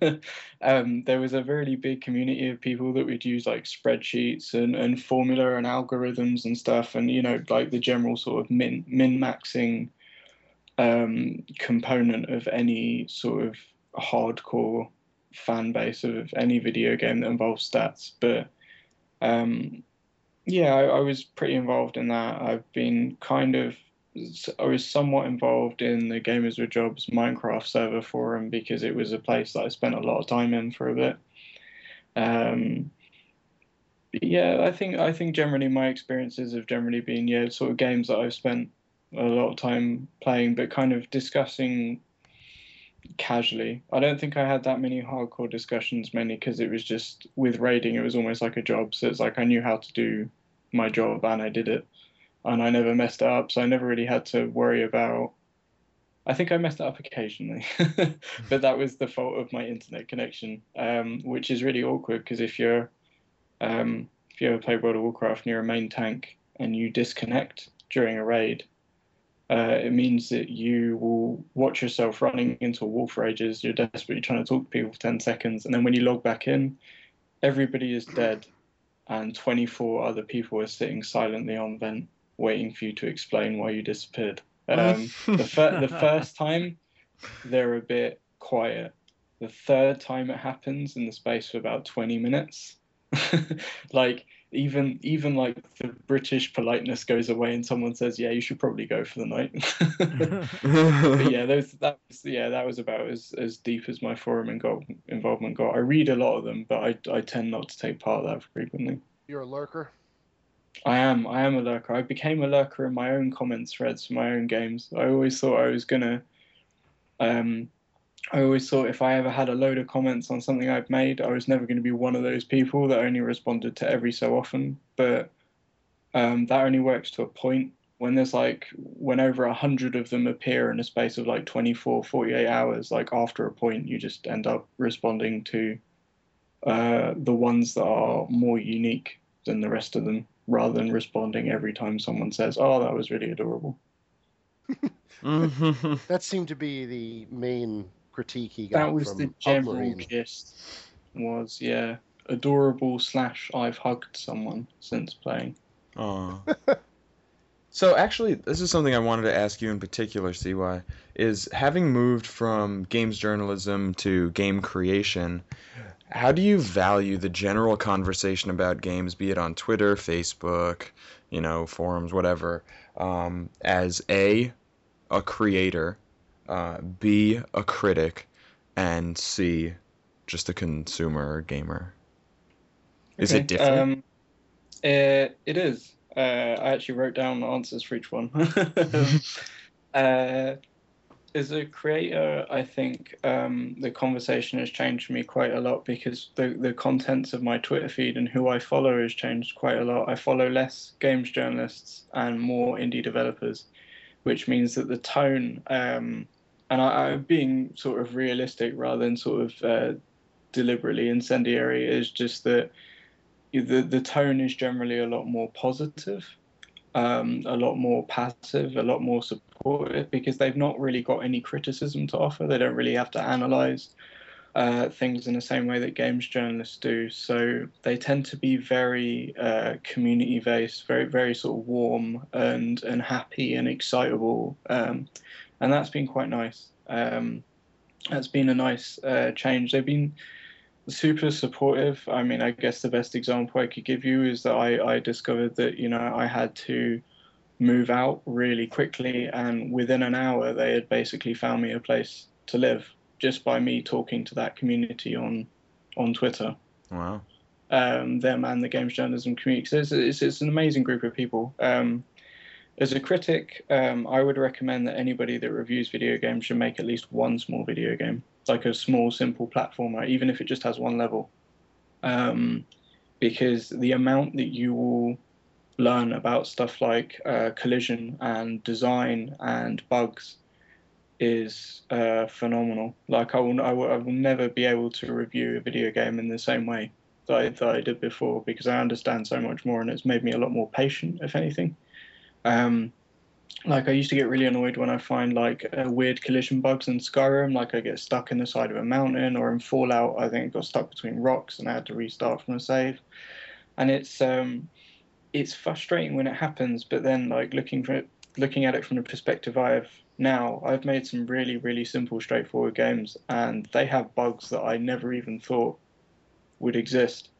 um, there was a really big community of people that would use like spreadsheets and, and formula and algorithms and stuff, and you know, like the general sort of min min maxing um, component of any sort of hardcore fan base of any video game that involves stats. But um, yeah, I, I was pretty involved in that. I've been kind of, I was somewhat involved in the Gamers with Jobs Minecraft server forum because it was a place that I spent a lot of time in for a bit. Um, yeah, I think I think generally my experiences have generally been yeah sort of games that I've spent a lot of time playing, but kind of discussing casually. I don't think I had that many hardcore discussions, mainly because it was just with raiding, it was almost like a job. So it's like I knew how to do my job and I did it, and I never messed it up. So I never really had to worry about. I think I messed it up occasionally, but that was the fault of my internet connection, um, which is really awkward because if you're, um, if you ever play World of Warcraft and you're a main tank and you disconnect during a raid, uh, it means that you will watch yourself running into a wall for ages. You're desperately trying to talk to people for 10 seconds. And then when you log back in, everybody is dead. And 24 other people are sitting silently on vent, waiting for you to explain why you disappeared. Um, the, fir- the first time, they're a bit quiet. The third time it happens in the space of about 20 minutes, like even even like the British politeness goes away and someone says, "Yeah, you should probably go for the night." but yeah, those that was yeah that was about as, as deep as my forum involvement got. I read a lot of them, but I I tend not to take part that frequently. You're a lurker. I am I am a lurker. I became a lurker in my own comments threads for my own games. I always thought I was gonna. Um, I always thought if I ever had a load of comments on something I've made, I was never going to be one of those people that only responded to every so often. But um, that only works to a point. When there's like, when over a hundred of them appear in a space of like 24, 48 hours, like after a point, you just end up responding to uh, the ones that are more unique than the rest of them, rather than responding every time someone says, "Oh, that was really adorable." That seemed to be the main critique he got that was from the general Hugmarine. gist was yeah adorable slash i've hugged someone since playing Aw. so actually, this is something I wanted to ask you in particular, CY, is having moved from games journalism to game creation, how do you value the general conversation about games, be it on Twitter, Facebook, you know, forums, whatever, um, as A, a creator, uh, B, a critic, and C, just a consumer or gamer? Is Okay, it different? um uh, it is uh, i actually wrote down the answers for each one uh, as a creator i think um, the conversation has changed for me quite a lot because the, the contents of my twitter feed and who i follow has changed quite a lot i follow less games journalists and more indie developers which means that the tone um, and I, being sort of realistic rather than sort of uh, deliberately incendiary is just that the the tone is generally a lot more positive. um, a lot more passive, a lot more supportive because they've not really got any criticism to offer. They don't really have to analyze uh, things in the same way that games journalists do. So they tend to be very uh, community based, very very sort of warm and and happy and excitable, um, and that's been quite nice. Um, that's been a nice uh, change. They've been super supportive. I mean, I guess the best example I could give you is that I, I discovered that, you know, I had to move out really quickly, and within an hour, they had basically found me a place to live just by me talking to that community on on Twitter. Wow. Um, them and the games journalism community. So it's, it's, it's an amazing group of people. Um, as a critic, um, I would recommend that anybody that reviews video games should make at least one small video game, like a small, simple platformer, even if it just has one level. Um, because the amount that you will learn about stuff like uh, collision and design and bugs is uh, phenomenal. Like I will, I will, I will never be able to review a video game in the same way that I, that I did before because I understand so much more and it's made me a lot more patient, if anything. Um, like I used to get really annoyed when I find like uh, weird collision bugs in Skyrim, like I get stuck in the side of a mountain, or in Fallout, I think I got stuck between rocks and I had to restart from a save. And it's um, it's frustrating when it happens, but then like looking for it, looking at it from the perspective I have now, I've made some really really simple, straightforward games, and they have bugs that I never even thought would exist.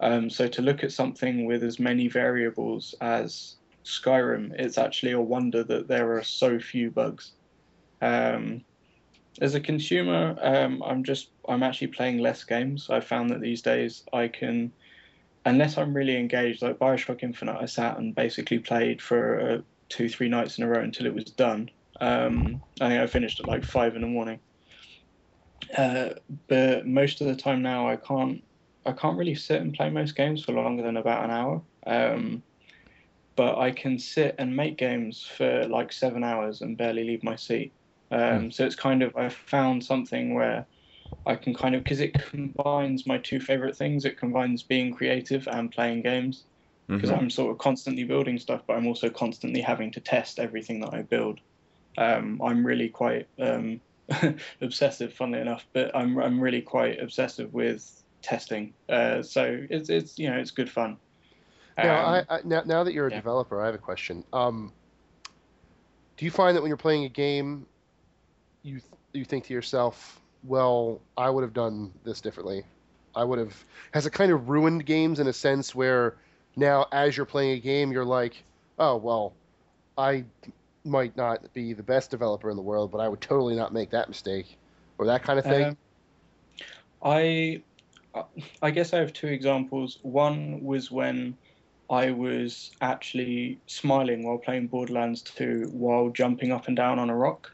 Um, so to look at something with as many variables as Skyrim, it's actually a wonder that there are so few bugs. Um, as a consumer, um, I'm just I'm actually playing less games. I found that these days I can, unless I'm really engaged, like Bioshock Infinite, I sat and basically played for uh, two three nights in a row until it was done. Um, I think I finished at like five in the morning. Uh, but most of the time now, I can't I can't really sit and play most games for longer than about an hour. Um, but I can sit and make games for like seven hours and barely leave my seat. Um, mm. So it's kind of I've found something where I can kind of because it combines my two favorite things. It combines being creative and playing games because mm-hmm. I'm sort of constantly building stuff, but I'm also constantly having to test everything that I build. Um, I'm really quite um, obsessive, funnily enough, but I'm I'm really quite obsessive with testing. Uh, so it's it's you know it's good fun. Now, um, I, I, now, now that you're a yeah. developer, I have a question. Um, do you find that when you're playing a game, you th- you think to yourself, "Well, I would have done this differently. I would have." Has it kind of ruined games in a sense where now, as you're playing a game, you're like, "Oh, well, I might not be the best developer in the world, but I would totally not make that mistake," or that kind of thing. Um, I I guess I have two examples. One was when I was actually smiling while playing Borderlands 2 while jumping up and down on a rock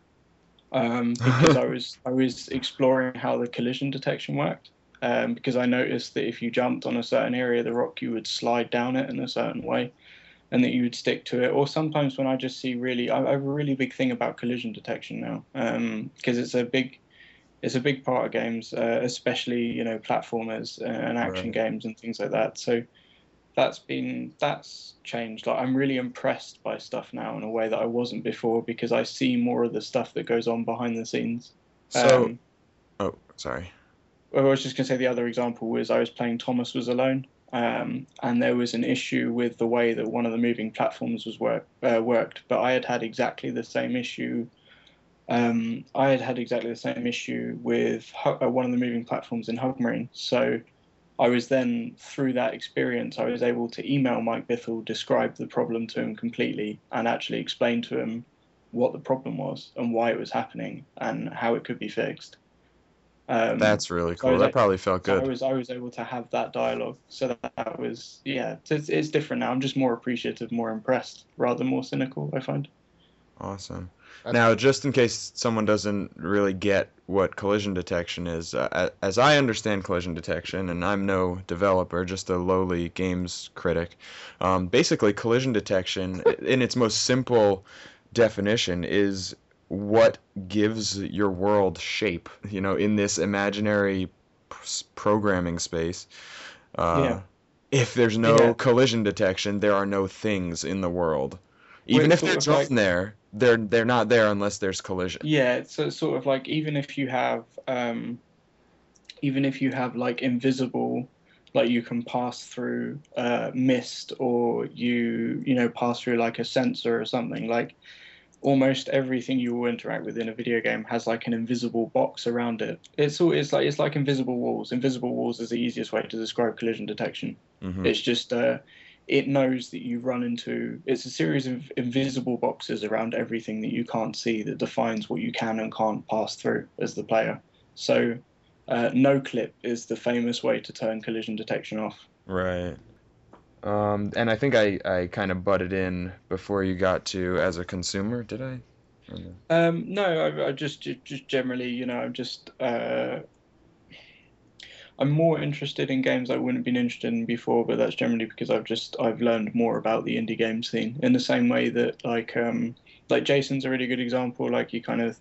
um, because I was I was exploring how the collision detection worked. Um, because I noticed that if you jumped on a certain area of the rock, you would slide down it in a certain way, and that you would stick to it. Or sometimes when I just see really, I, I have a really big thing about collision detection now, because um, it's a big, it's a big part of games, uh, especially you know platformers and action right. games and things like that. So that's been that's changed. Like I'm really impressed by stuff now in a way that I wasn't before because I see more of the stuff that goes on behind the scenes. So, um, oh, sorry. I was just gonna say the other example was I was playing Thomas Was Alone, um, and there was an issue with the way that one of the moving platforms was work, uh, worked. But I had had exactly the same issue. Um, I had had exactly the same issue with uh, one of the moving platforms in Hugmarine. So I was then through that experience, I was able to email Mike Bithell, describe the problem to him completely, and actually explain to him what the problem was and why it was happening and how it could be fixed. Um, That's really cool. So that probably felt good. I was I was able to have that dialogue, so that, that was yeah. It's, it's different now. I'm just more appreciative, more impressed, rather more cynical. I find. Awesome. Now, just in case someone doesn't really get what collision detection is, uh, as I understand collision detection, and I'm no developer, just a lowly games critic, um, basically, collision detection, in its most simple definition, is what gives your world shape, you know, in this imaginary programming space. Uh, yeah. If there's no yeah. collision detection, there are no things in the world. Even if they're drawn like- there, they're they're not there unless there's collision. Yeah, so it's sort of like even if you have, um, even if you have like invisible, like you can pass through uh, mist or you you know pass through like a sensor or something. Like almost everything you will interact with in a video game has like an invisible box around it. It's all it's like it's like invisible walls. Invisible walls is the easiest way to describe collision detection. hmm It's just uh, it knows that you run into. It's a series of invisible boxes around everything that you can't see that defines what you can and can't pass through as the player. So, uh, no clip is the famous way to turn collision detection off. Right. Um, and I think I, I kind of butted in before you got to as a consumer, did I? No? Um, no, I, I just just generally, you know, I'm just uh, I'm more interested in games I wouldn't have been interested in before, but that's generally because I've just I've learned more about the indie game scene in the same way that like um like Jason's a really good example. Like he kind of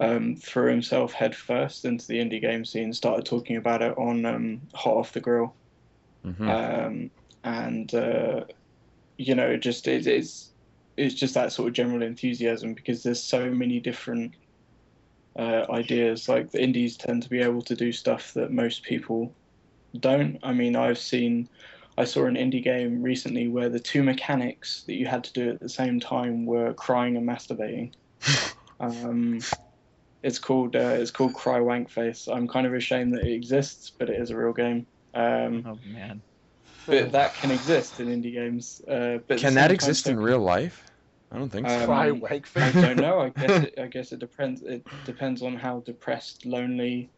um, threw himself headfirst into the indie game scene, started talking about it on um, Hot Off the Grill, Mhm. um, and uh, you know, it just it, it's it's just that sort of general enthusiasm because there's so many different uh, ideas. Like the indies tend to be able to do stuff that most people don't. I mean, I've seen. I saw an indie game recently where the two mechanics that you had to do at the same time were crying and masturbating. Um, it's called uh, it's called Cry Wank Face. I'm kind of ashamed that it exists, but it is a real game. Um, Oh man. but that can exist in indie games. Uh, but Can that exist in real life? I don't think so. Um, Cry wank I don't know. I guess it, I guess it depends. It depends on how depressed, lonely,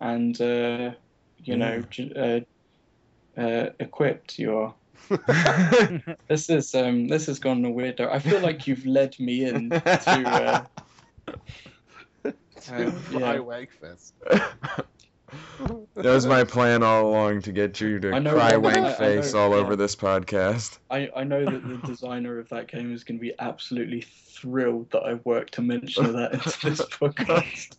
and uh, you know, j- uh, uh, equipped you are. This is um, this has gone a weird. I feel like you've led me in to. Uh, uh, Cry yeah. wank fest. that was my plan all along to get you to know cry wank I- I face know, all yeah. over this podcast. I, I know that the designer of that game is going to be absolutely thrilled that I worked to mention that into this podcast.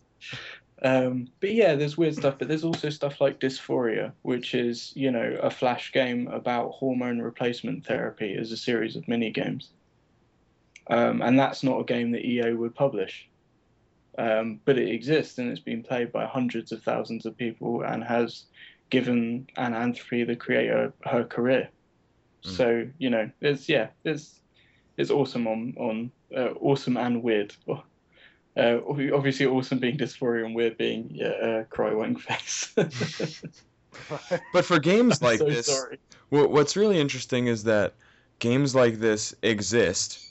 Um, but yeah, there's weird stuff, but there's also stuff like Dys4ia, which is, you know, a flash game about hormone replacement therapy as a series of mini games. Um, and that's not a game that EA would publish. Um, but it exists and it's been played by hundreds of thousands of people and has given Anne the creator, her career. Mm. So you know, it's yeah, it's it's awesome on on uh, awesome and weird. Uh, obviously, awesome being Dys4ia and weird being yeah, uh, cry wank face. But for games like so this. What's really interesting is that games like this exist,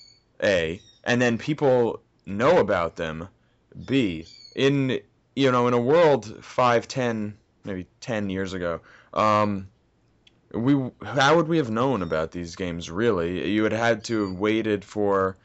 A, and then people know about them, B. In you know, in a world five, ten, maybe ten years ago, um, we how would we have known about these games really? You had had to have waited for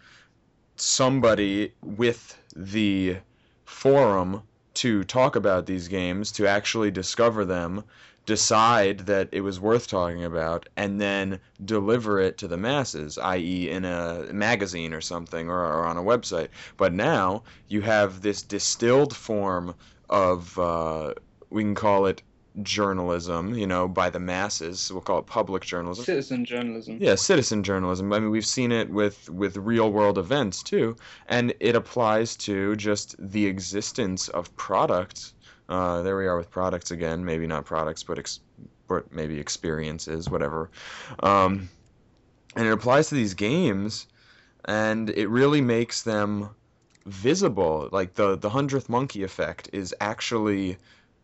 somebody with the forum to talk about these games, to actually discover them, decide that it was worth talking about, and then deliver it to the masses, i.e., in a magazine or something or, or on a website. But now you have this distilled form of, uh, we can call it journalism, you know, by the masses. We'll call it public journalism. Citizen journalism. Yeah, citizen journalism. I mean, we've seen it with with real world events too, and it applies to just the existence of products. Uh, there we are with products again. Maybe not products, but ex- but maybe experiences, whatever. Um, and it applies to these games, and it really makes them visible. Like the the hundredth monkey effect is actually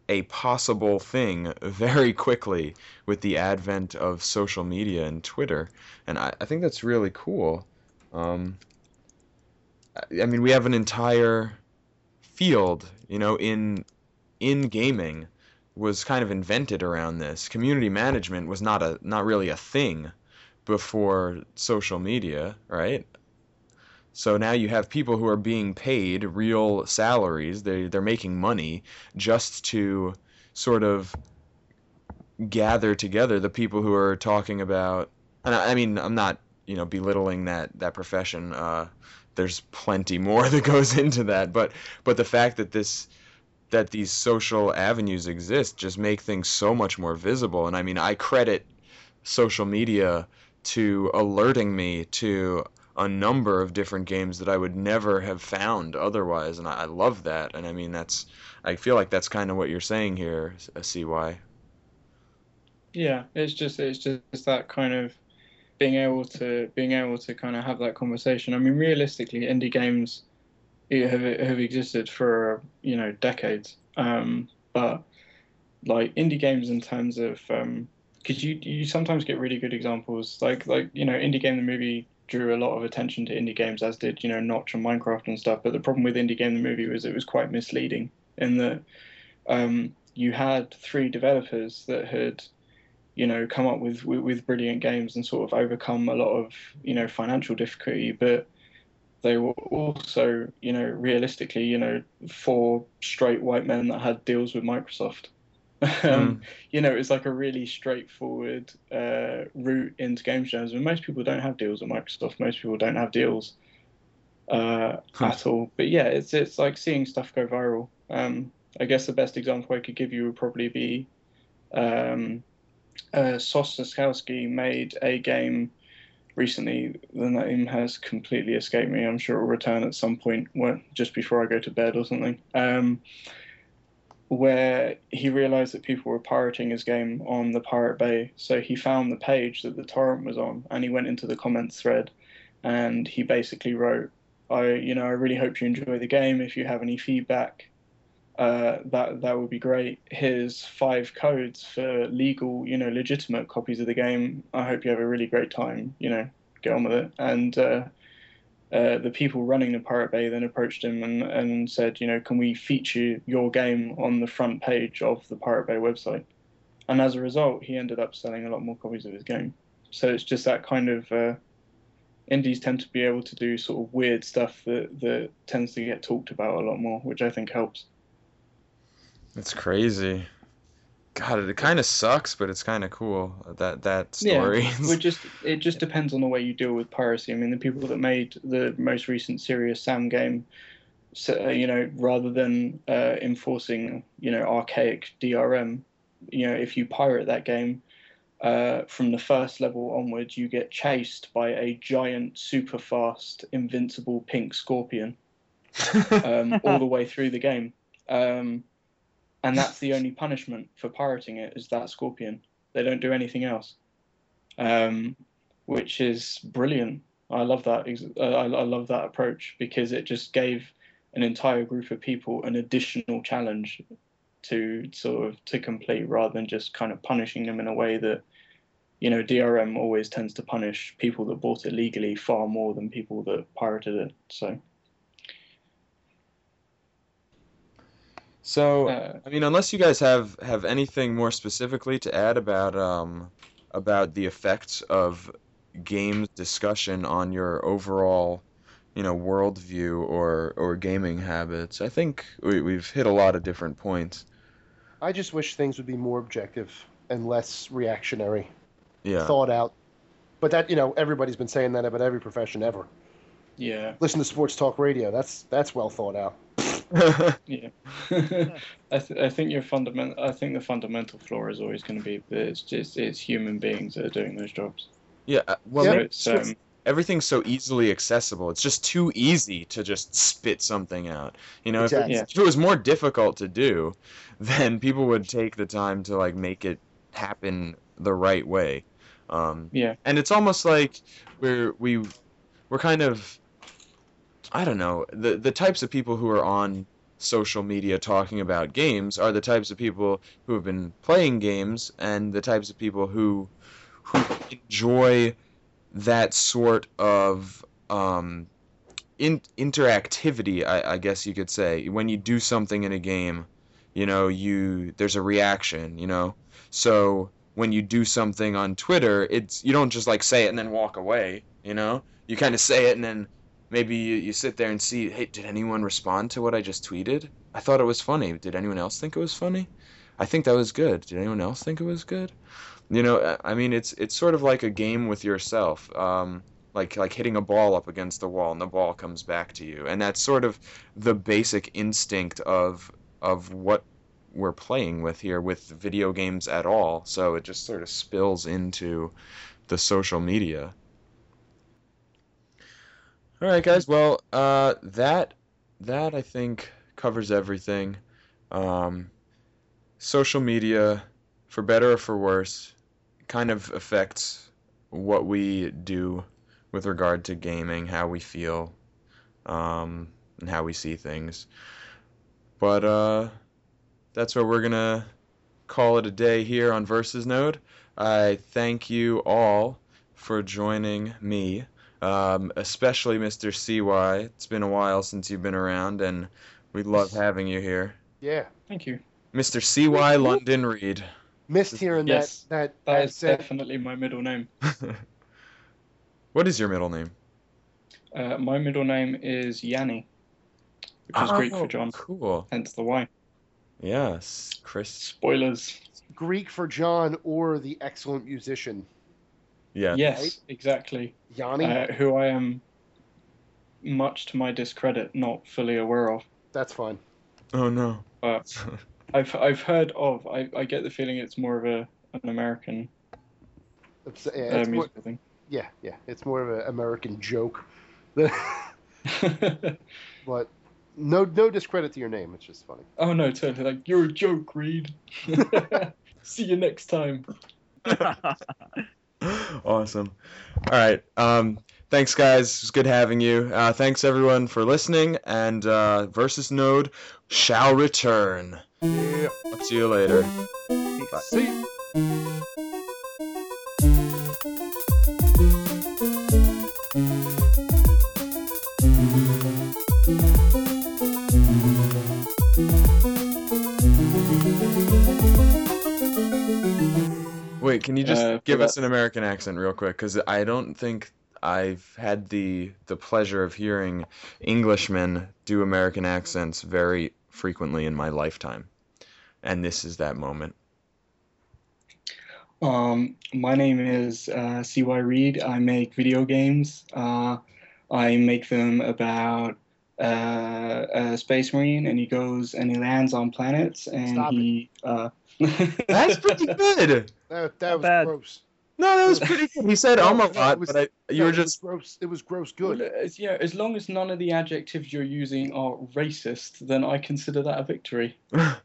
a possible thing very quickly with the advent of social media and Twitter, and I, I think that's really cool. Um, I I mean, we have an entire field, you know, in in gaming was kind of invented around this. Community management was not a not really a thing before social media, right? So now you have people who are being paid real salaries. They they're making money just to sort of gather together the people who are talking about. And I, I mean, I'm not you know belittling that that profession. Uh, there's plenty more that goes into that, but but the fact that this that these social avenues exist just make things so much more visible. And I mean, I credit social media to alerting me to a number of different games that I would never have found otherwise, and I, I love that. And I mean, that's I feel like that's kind of what you're saying here, uh, CY. Yeah, it's just it's just that kind of being able to being able to kind of have that conversation. I mean, realistically, indie games have have existed for you know decades, um, but like indie games in terms of because um, you you sometimes get really good examples. Like like you know indie game the movie drew a lot of attention to indie games as did you know Notch and Minecraft and stuff. But the problem with indie game the movie was it was quite misleading in that um, you had three developers that had you know come up with, with, with brilliant games and sort of overcome a lot of you know financial difficulty, but they were also you know realistically you know four straight white men that had deals with Microsoft. um, mm. You know, it's like a really straightforward uh, route into games journalism. Most people don't have deals with Microsoft. Most people don't have deals uh, huh. at all. But yeah, it's it's like seeing stuff go viral. Um, I guess the best example I could give you would probably be um, uh, made a game recently. The name has completely escaped me. I'm sure it will return at some point, just before I go to bed or something. Um, where he realized that people were pirating his game on the Pirate Bay. So he found the page that the torrent was on, and he went into the comments thread, and he basically wrote, "I, you know, I really hope you enjoy the game. If you have any feedback, uh, that that would be great. Here's five codes for legal, you know, legitimate copies of the game. I hope you have a really great time. You know, get on with it." And uh, uh, the people running the Pirate Bay then approached him and, and said, you know, can we feature your game on the front page of the Pirate Bay website? And as a result, he ended up selling a lot more copies of his game. So it's just that kind of uh, indies tend to be able to do sort of weird stuff that, that tends to get talked about a lot more, which I think helps. That's crazy. God, it kind of sucks, but it's kind of cool that that story. Yeah, it just it just depends on the way you deal with piracy. I mean, the people that made the most recent Serious Sam game, so, uh, you know, rather than uh, enforcing you know archaic DRM, you know, if you pirate that game, uh, from the first level onwards, you get chased by a giant, super fast, invincible pink scorpion um, all the way through the game. Um, and that's the only punishment for pirating it is that scorpion. They don't do anything else, um, which is brilliant. I love that. Uh, I, I love that approach because it just gave an entire group of people an additional challenge to sort of to complete rather than just kind of punishing them in a way that you know DRM always tends to punish people that bought it legally far more than people that pirated it. So So, uh, I mean, unless you guys have have anything more specifically to add about um about the effects of games discussion on your overall, you know, worldview or or gaming habits, I think we, we've hit a lot of different points. I just wish things would be more objective and less reactionary, yeah. thought out. But that you know, everybody's been saying that about every profession ever. Yeah. Listen to sports talk radio. That's that's well thought out. yeah, I, th- I think your fundamental. I think the fundamental flaw is always going to be that it's just it's human beings that are doing those jobs. Yeah, uh, well, yeah, it's, um, everything's so easily accessible. It's just too easy to just spit something out. You know, exactly. if, it, if it was more difficult to do, then people would take the time to like make it happen the right way. Um, yeah, and it's almost like we're we we're kind of I don't know the the types of people who are on social media talking about games are the types of people who have been playing games and the types of people who who enjoy that sort of um, in, interactivity. I, I guess you could say when you do something in a game, you know, you there's a reaction. You know, so when you do something on Twitter, it's you don't just like say it and then walk away. You know, you kind of say it and then maybe you, you sit there and see, hey, did anyone respond to what I just tweeted? I thought it was funny. Did anyone else think it was funny? I think that was good. Did anyone else think it was good? You know, I mean, it's it's sort of like a game with yourself, um, like like hitting a ball up against the wall and the ball comes back to you, and that's sort of the basic instinct of of what we're playing with here with video games at all. So it just sort of spills into the social media. All right, guys. Well, uh, that that I think covers everything. Um, social media, for better or for worse, kind of affects what we do with regard to gaming, how we feel, um, and how we see things. But uh, that's where we're gonna call it a day here on Versus Node. I thank you all for joining me, um, especially Mr. CY. It's been a while since you've been around, and we love having you here. Yeah. Thank you. Mr. CY London Reid. Missed hearing Yes, that that, That that is said. definitely my middle name. what is your middle name? Uh, my middle name is Yanni, which is Greek Oh, for John, Cool. hence the Y. Yes, Chris. Spoilers. Greek for John or the excellent musician Yeah. Yes, Right? exactly. Yanni. Uh, who I am, much to my discredit, not fully aware of. That's fine. Oh no. But I've I've heard of. I, I get the feeling it's more of a an American It's, yeah, uh, it's more, musical thing. yeah, yeah. It's more of an American joke. but no, no discredit to your name. It's just funny. oh no, totally. Like you're a joke, Reid. See you next time. Awesome. All right. Um, thanks, guys. It was good having you. Uh, thanks, everyone, for listening. And uh, Versus Node shall return. Yeah. Talk to you later. See. Wait, can you just Uh, give us an American accent real quick? Because I don't think I've had the the pleasure of hearing Englishmen do American accents very frequently in my lifetime, and this is that moment. Um, my name is uh, CY Reid. I make video games. Uh, I make them about uh, a space marine, and he goes and he lands on planets, and Stop it. he. That's pretty good. That, that was bad. gross. No, that was pretty good. He said No, um a lot, was- but I, you No, were just gross. It was gross. Well, Good. as, yeah, as long as none of the adjectives you're using are racist, then I consider that a victory.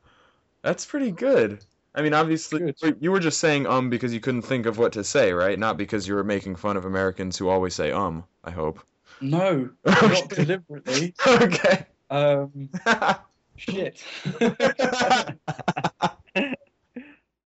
That's pretty good. I mean, obviously, Good. you were just saying um because you couldn't think of what to say, right? Not because you were making fun of Americans who always say um. I hope. No, Okay. not deliberately. okay. Um, shit.